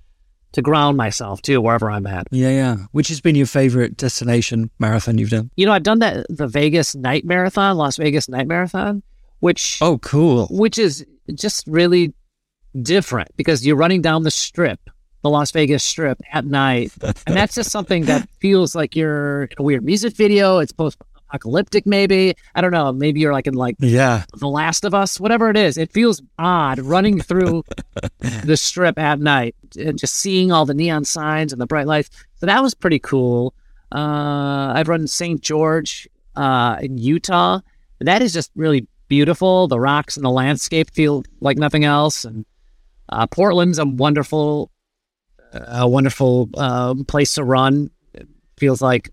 to ground myself too, wherever I'm at. Yeah, yeah. Which has been your favorite destination marathon you've done? You know, I've done that the Vegas night marathon, Las Vegas night marathon, which Oh, cool. which is just really different because you're running down the strip, the Las Vegas strip at night. and that's just something that feels like you're in a weird music video. It's post apocalyptic, maybe. I don't know. Maybe you're like in like Yeah. The Last of Us, whatever it is. It feels odd running through the strip at night and just seeing all the neon signs and the bright lights. So that was pretty cool. Uh, I've run St. George uh, in Utah. That is just really beautiful. The rocks and the landscape feel like nothing else. And uh, Portland's a wonderful, a wonderful uh, place to run. It feels like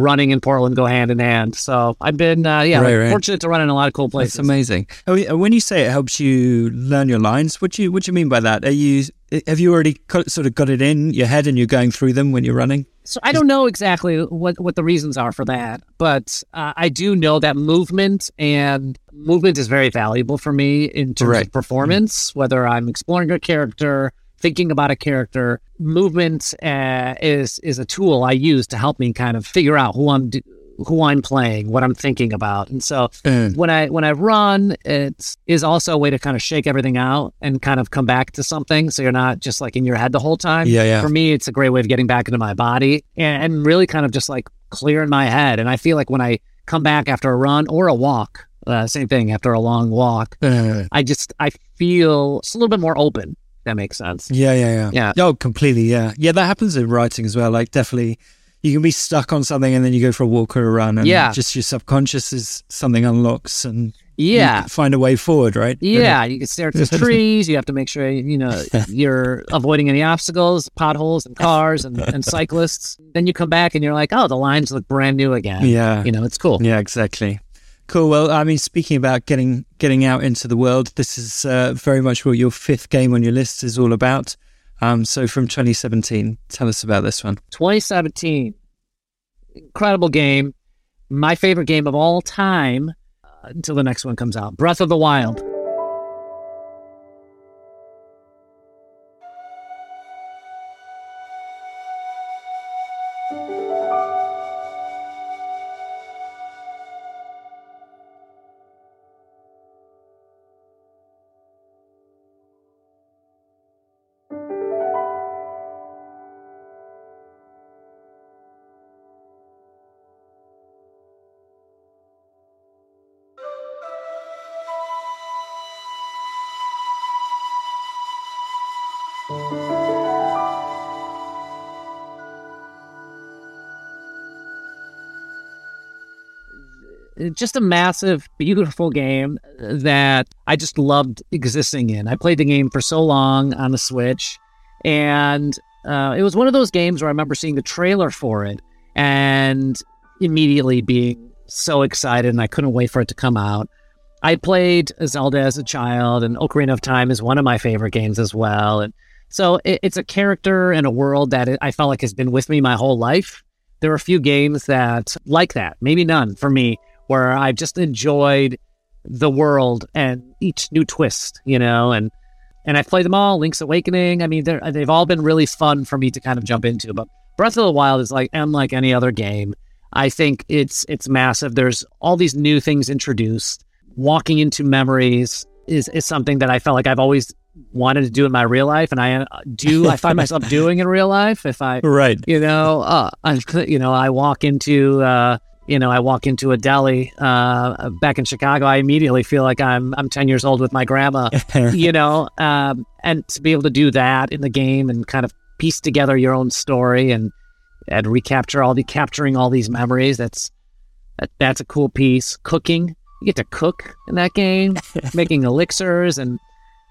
running in Portland go hand in hand. So I've been, uh, yeah, Right, right. fortunate to run in a lot of cool places. That's amazing. Oh, when you say it helps you learn your lines, what do you what do you mean by that? Are you have you already sort of got it in your head and you're going through them when you're running? So I don't know exactly what, what the reasons are for that, but uh, I do know that movement and movement is very valuable for me in terms Right. of performance. Whether I'm exploring a character, thinking about a character, movement uh, is is a tool I use to help me kind of figure out who I'm who I'm playing, what I'm thinking about, and so Uh, when I when I run, it is also a way to kind of shake everything out and kind of come back to something, so you're not just like in your head the whole time. Yeah, yeah. For me, it's a great way of getting back into my body and, and really kind of just like clearing my head. And I feel like when I come back after a run or a walk, uh, same thing after a long walk, uh, I just I feel just a little bit more open. That makes sense. yeah, yeah, yeah. Yeah. Oh, completely. Yeah, yeah. That happens in writing as well. Like, definitely, you can be stuck on something and then you go for a walk or a run, and Yeah. just your subconscious is something unlocks and Yeah. find a way forward, right? Yeah, you can stare at the trees. You have to make sure you know you're avoiding any obstacles, potholes, and cars and, and cyclists. Then you come back and you're like, oh, the lines look brand new again. Yeah. you know, it's cool. Yeah, exactly. Cool. Well, I mean, speaking about getting getting out into the world, this is uh, very much what your fifth game on your list is all about. Um, so from 2017, tell us about this one. 2017, incredible game, my favorite game of all time uh, until the next one comes out. Breath of the Wild. Just a massive, beautiful game that I just loved existing in. I played the game for so long on the Switch, and uh, it was one of those games where I remember seeing the trailer for it and immediately being so excited, and I couldn't wait for it to come out. I played Zelda as a child, and Ocarina of Time is one of my favorite games as well. And so it, it's a character and a world that I felt like has been with me my whole life. There are a few games that like that, maybe none for me, where I've just enjoyed the world and each new twist, you know, and and I've played them all. Link's Awakening. I mean, they're, they've all been really fun for me to kind of jump into. But Breath of the Wild is like unlike any other game. I think it's it's massive. There's all these new things introduced. Walking into memories is is something that I felt like I've always wanted to do in my real life, and I uh, do. I find myself doing in real life. If I Right. you know, uh, I, you know, I walk into, uh, you know, I walk into a deli uh, back in Chicago. I immediately feel like I'm I'm ten years old with my grandma, you know, um, and to be able to do that in the game and kind of piece together your own story and and recapture all the capturing all these memories. That's that, that's a cool piece. Cooking, you get to cook in that game, making elixirs and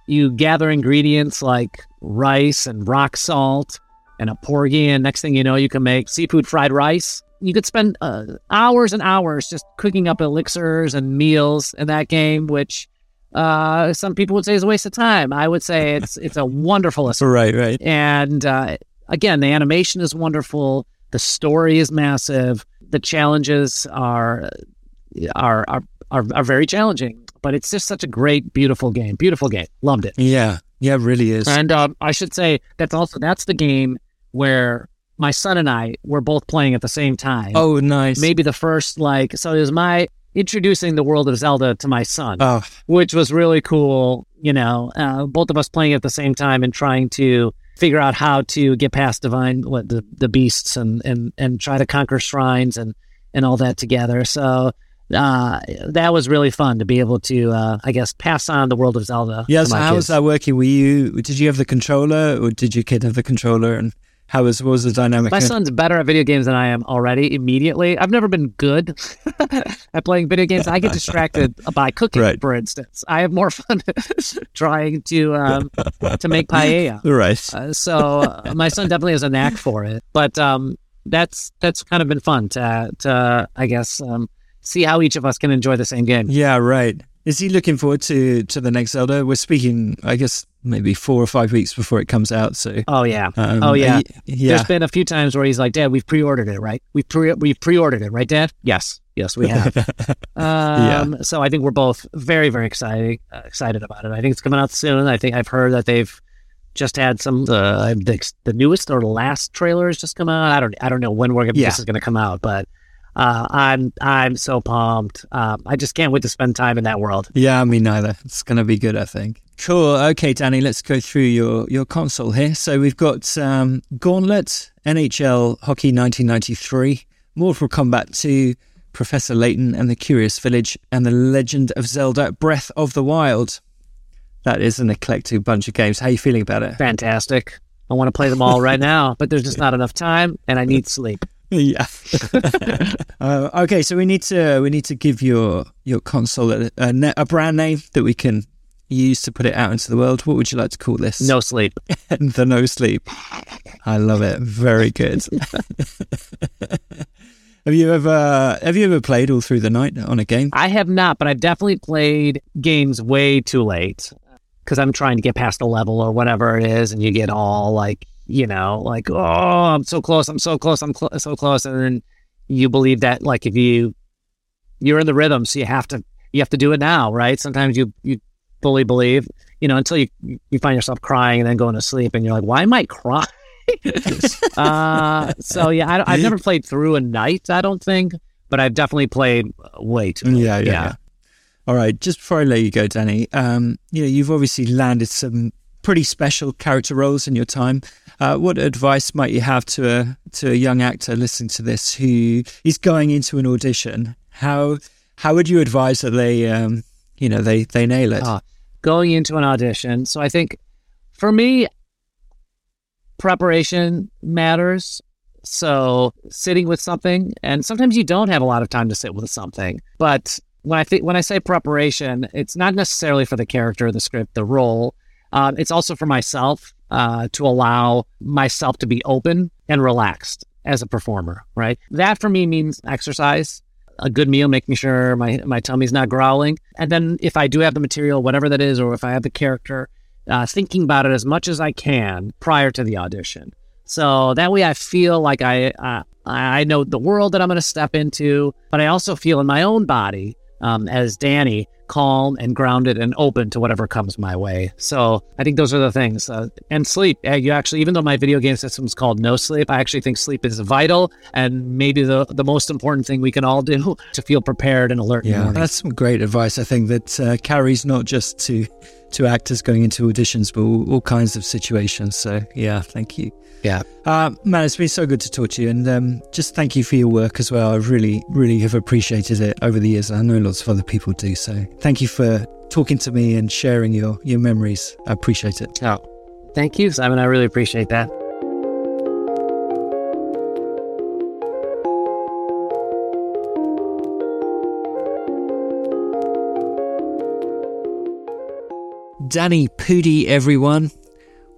you gather ingredients like rice and rock salt and a porgy, and next thing you know, you can make seafood fried rice. You could spend uh, hours and hours just cooking up elixirs and meals in that game, which uh, some people would say is a waste of time. I would say it's it's a wonderful escape. Right, right. And uh, again, the animation is wonderful. The story is massive. The challenges are are are are, are very challenging, but it's just such a great, beautiful game. Beautiful game. Loved it. Yeah, yeah, it really is. And um, I should say that's also that's the game where my son and I were both playing at the same time. oh, nice. maybe the first like so it was my introducing the world of Zelda to my son, Oh, which was really cool. You know, uh, both of us playing at the same time and trying to figure out how to get past divine what the the beasts and and and try to conquer shrines and and all that together. So. Uh, that was really fun to be able to, uh, I guess, pass on the world of Zelda. yeah. So how was that working? Were you? Did you have the controller, or did your kid have the controller? And how was what was the dynamic? My son's better at video games than I am already immediately. I've never been good at playing video games. I get distracted by cooking, Right. for instance. I have more fun trying to um, to make paella. Right. Uh, so uh, my son definitely has a knack for it. But um, that's that's kind of been fun to to I guess um, see how each of us can enjoy the same game. Yeah, right. Is he looking forward to to the next Zelda? We're speaking, I guess, maybe four or five weeks before it comes out. So, Oh yeah. um, oh yeah. yeah. There's been a few times where he's like, "Dad, we've pre-ordered it, right? We pre we pre-ordered it, right, Dad? Yes, yes, we have." um, So I think we're both very, very excited uh, excited about it. I think it's coming out soon. I think I've heard that they've just had some uh, the the newest or the last trailer has just come out. I don't I don't know when we're gonna, Yeah. this is going to come out, but uh, I'm I'm so pumped. Um, I just can't wait to spend time in that world. Yeah, me neither. It's going to be good, I think. Cool. Okay, Danny, let's go through your, your console here. So we've got um, Gauntlet, NHL Hockey 1993, Mortal Kombat 2, Professor Layton and the Curious Village, and The Legend of Zelda Breath of the Wild. That is an eclectic bunch of games. How are you feeling about it? Fantastic. I want to play them all right now, but there's just not enough time, and I need sleep. Yeah. uh, okay, so we need to we need to give your your console a, a, ne- a brand name that we can use to put it out into the world. What would you like to call this? No sleep. the no sleep. I love it. Very good. have you ever have you ever played all through the night on a game? I have not, but I've definitely played games way too late because I'm trying to get past a level or whatever it is, and you get all like, you know, like, oh, I'm so close, I'm so close, I'm cl- so close, and then you believe that like if you you're in the rhythm, so you have to you have to do it now, right? Sometimes you you fully believe, you know, until you you find yourself crying and then going to sleep, and you're like, why am I crying? uh, so yeah, I I've never played through a night. I don't think, but I've definitely played way too. late. Yeah, yeah, yeah. All right. Just before I let you go, Danny, um, you know you've obviously landed some pretty special character roles in your time. Uh, what advice might you have to a to a young actor listening to this who is going into an audition? How how would you advise that they um, you know they they nail it? Ah, going into an audition. So I think for me, preparation matters. So sitting with something, and sometimes you don't have a lot of time to sit with something. But when I think when I say preparation, it's not necessarily for the character, the script, the role. Um, it's also for myself uh, to allow myself to be open and relaxed as a performer. Right. That for me means exercise a good meal, making sure my my tummy's not growling, and then if I do have the material, whatever that is, or if I have the character, uh, thinking about it as much as I can prior to the audition. So that way, I feel like I uh, I know the world that I'm going to step into, but I also feel in my own body um, as Danny calm and grounded and open to whatever comes my way. So I think those are the things. Uh, and sleep. Uh, you actually, even though my video game system is called No Sleep, I actually think sleep is vital and maybe the the most important thing we can all do to feel prepared and alert in the Yeah, that's some great advice. I think that uh, carries not just to to actors going into auditions, but all, all kinds of situations. So yeah, thank you. Yeah. Uh, man, it's been so good to talk to you, and um, just thank you for your work as well. I really, really have appreciated it over the years. I know lots of other people do. So thank you for talking to me and sharing your your memories. I appreciate it. Oh, thank you, Simon. I really appreciate that. Danny Pudi, everyone.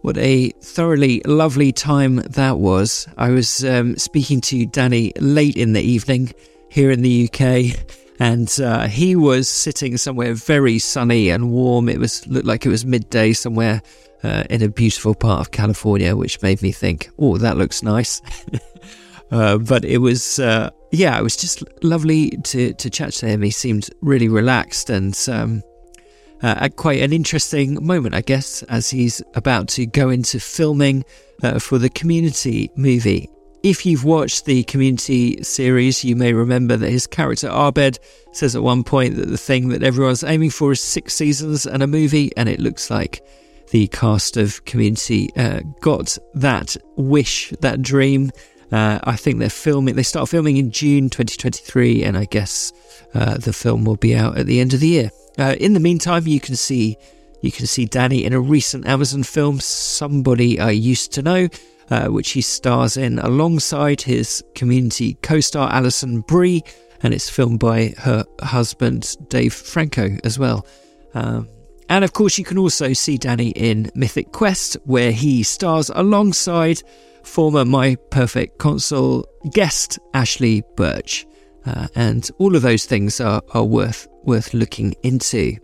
What a thoroughly lovely time that was. I was um, speaking to Danny late in the evening here in the UK, and uh, he was sitting somewhere very sunny and warm. It was looked like it was midday somewhere uh, in a beautiful part of California, which made me think, "Oh, that looks nice." uh, but it was, uh, yeah, it was just lovely to to chat to him. He seemed really relaxed and. Um, uh, at quite an interesting moment, I guess, as he's about to go into filming uh, for the community movie. If you've watched the community series, you may remember that his character Abed says at one point that the thing that everyone's aiming for is six seasons and a movie, and it looks like the cast of community uh, got that wish, that dream. Uh, I think they're filming, they start filming in June 2023, and I guess uh, the film will be out at the end of the year. Uh, in the meantime, you can see you can see Danny in a recent Amazon film, Somebody I Used to Know, uh, which he stars in alongside his community co-star Alison Brie, and it's filmed by her husband Dave Franco as well. Um, and of course, you can also see Danny in Mythic Quest, where he stars alongside former My Perfect Console guest Ashly Burch. Uh, and all of those things are, are worth worth looking into.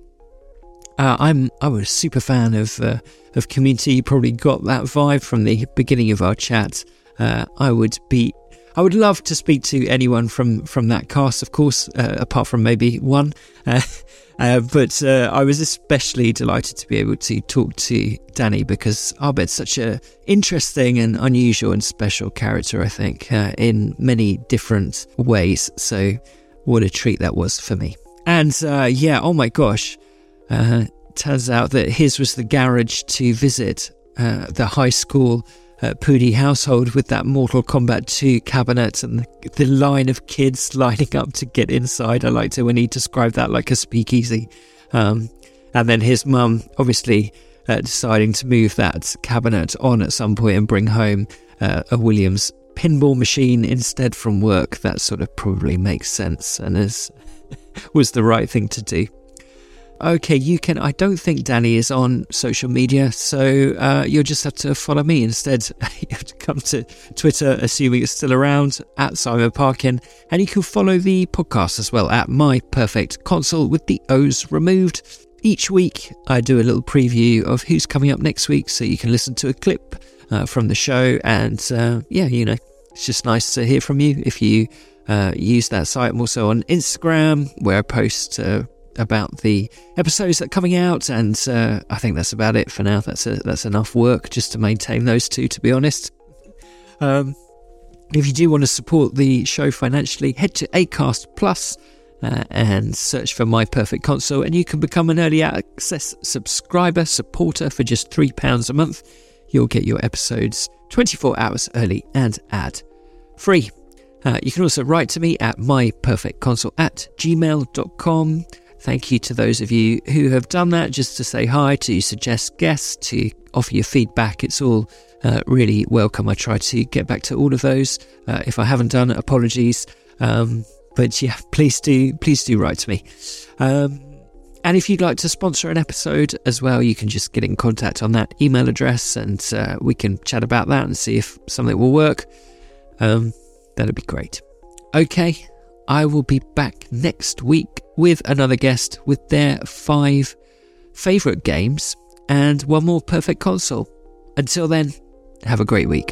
Uh, I'm I was a super fan of uh, of Community. You probably got that vibe from the beginning of our chat. Uh, I would be I would love to speak to anyone from from that cast, of course, uh, apart from maybe one. Uh, uh, but I was especially delighted to be able to talk to Danny because Abed's such a interesting and unusual and special character. I think in many different ways. So, what a treat that was for me. And uh, yeah, oh my gosh. Uh, turns out that his was the garage to visit uh, the high school uh, Pudi household with that Mortal Kombat 2 cabinet and the, the, line of kids lining up to get inside. I liked it when he described that like a speakeasy. Um, and then his mum obviously uh, deciding to move that cabinet on at some point and bring home uh, a Williams pinball machine instead from work. That sort of probably makes sense and is was the right thing to do. Okay, you can. I don't think Danny is on social media, so uh, you'll just have to follow me instead. you have to come to Twitter, assuming it's still around, at Simon Parkin, and you can follow the podcast as well at My Perfect Console with the O's removed. Each week, I do a little preview of who's coming up next week, so you can listen to a clip uh, from the show. And uh, yeah, you know, it's just nice to hear from you if you uh, use that site. I'm also on Instagram where I post uh, about the episodes that are coming out, and uh, I think that's about it for now. That's a, that's enough work just to maintain those two, to be honest. Um, if you do want to support the show financially, head to Acast Plus uh, and search for My Perfect Console, and you can become an early access subscriber supporter for just three pounds a month. You'll get your episodes 24 hours early and ad free. Uh, you can also write to me at myperfectconsole at gmail.com. Thank you to those of you who have done that just to say hi, to suggest guests, to offer your feedback. It's all uh, really welcome. I try to get back to all of those. Uh, if I haven't done, apologies. Um, but yeah, please do, please do write to me. Um, and if you'd like to sponsor an episode as well, you can just get in contact on that email address and uh, we can chat about that and see if something will work. Um, That'd be great. Okay, I will be back next week with another guest with their five favourite games and one more perfect console. Until then, have a great week.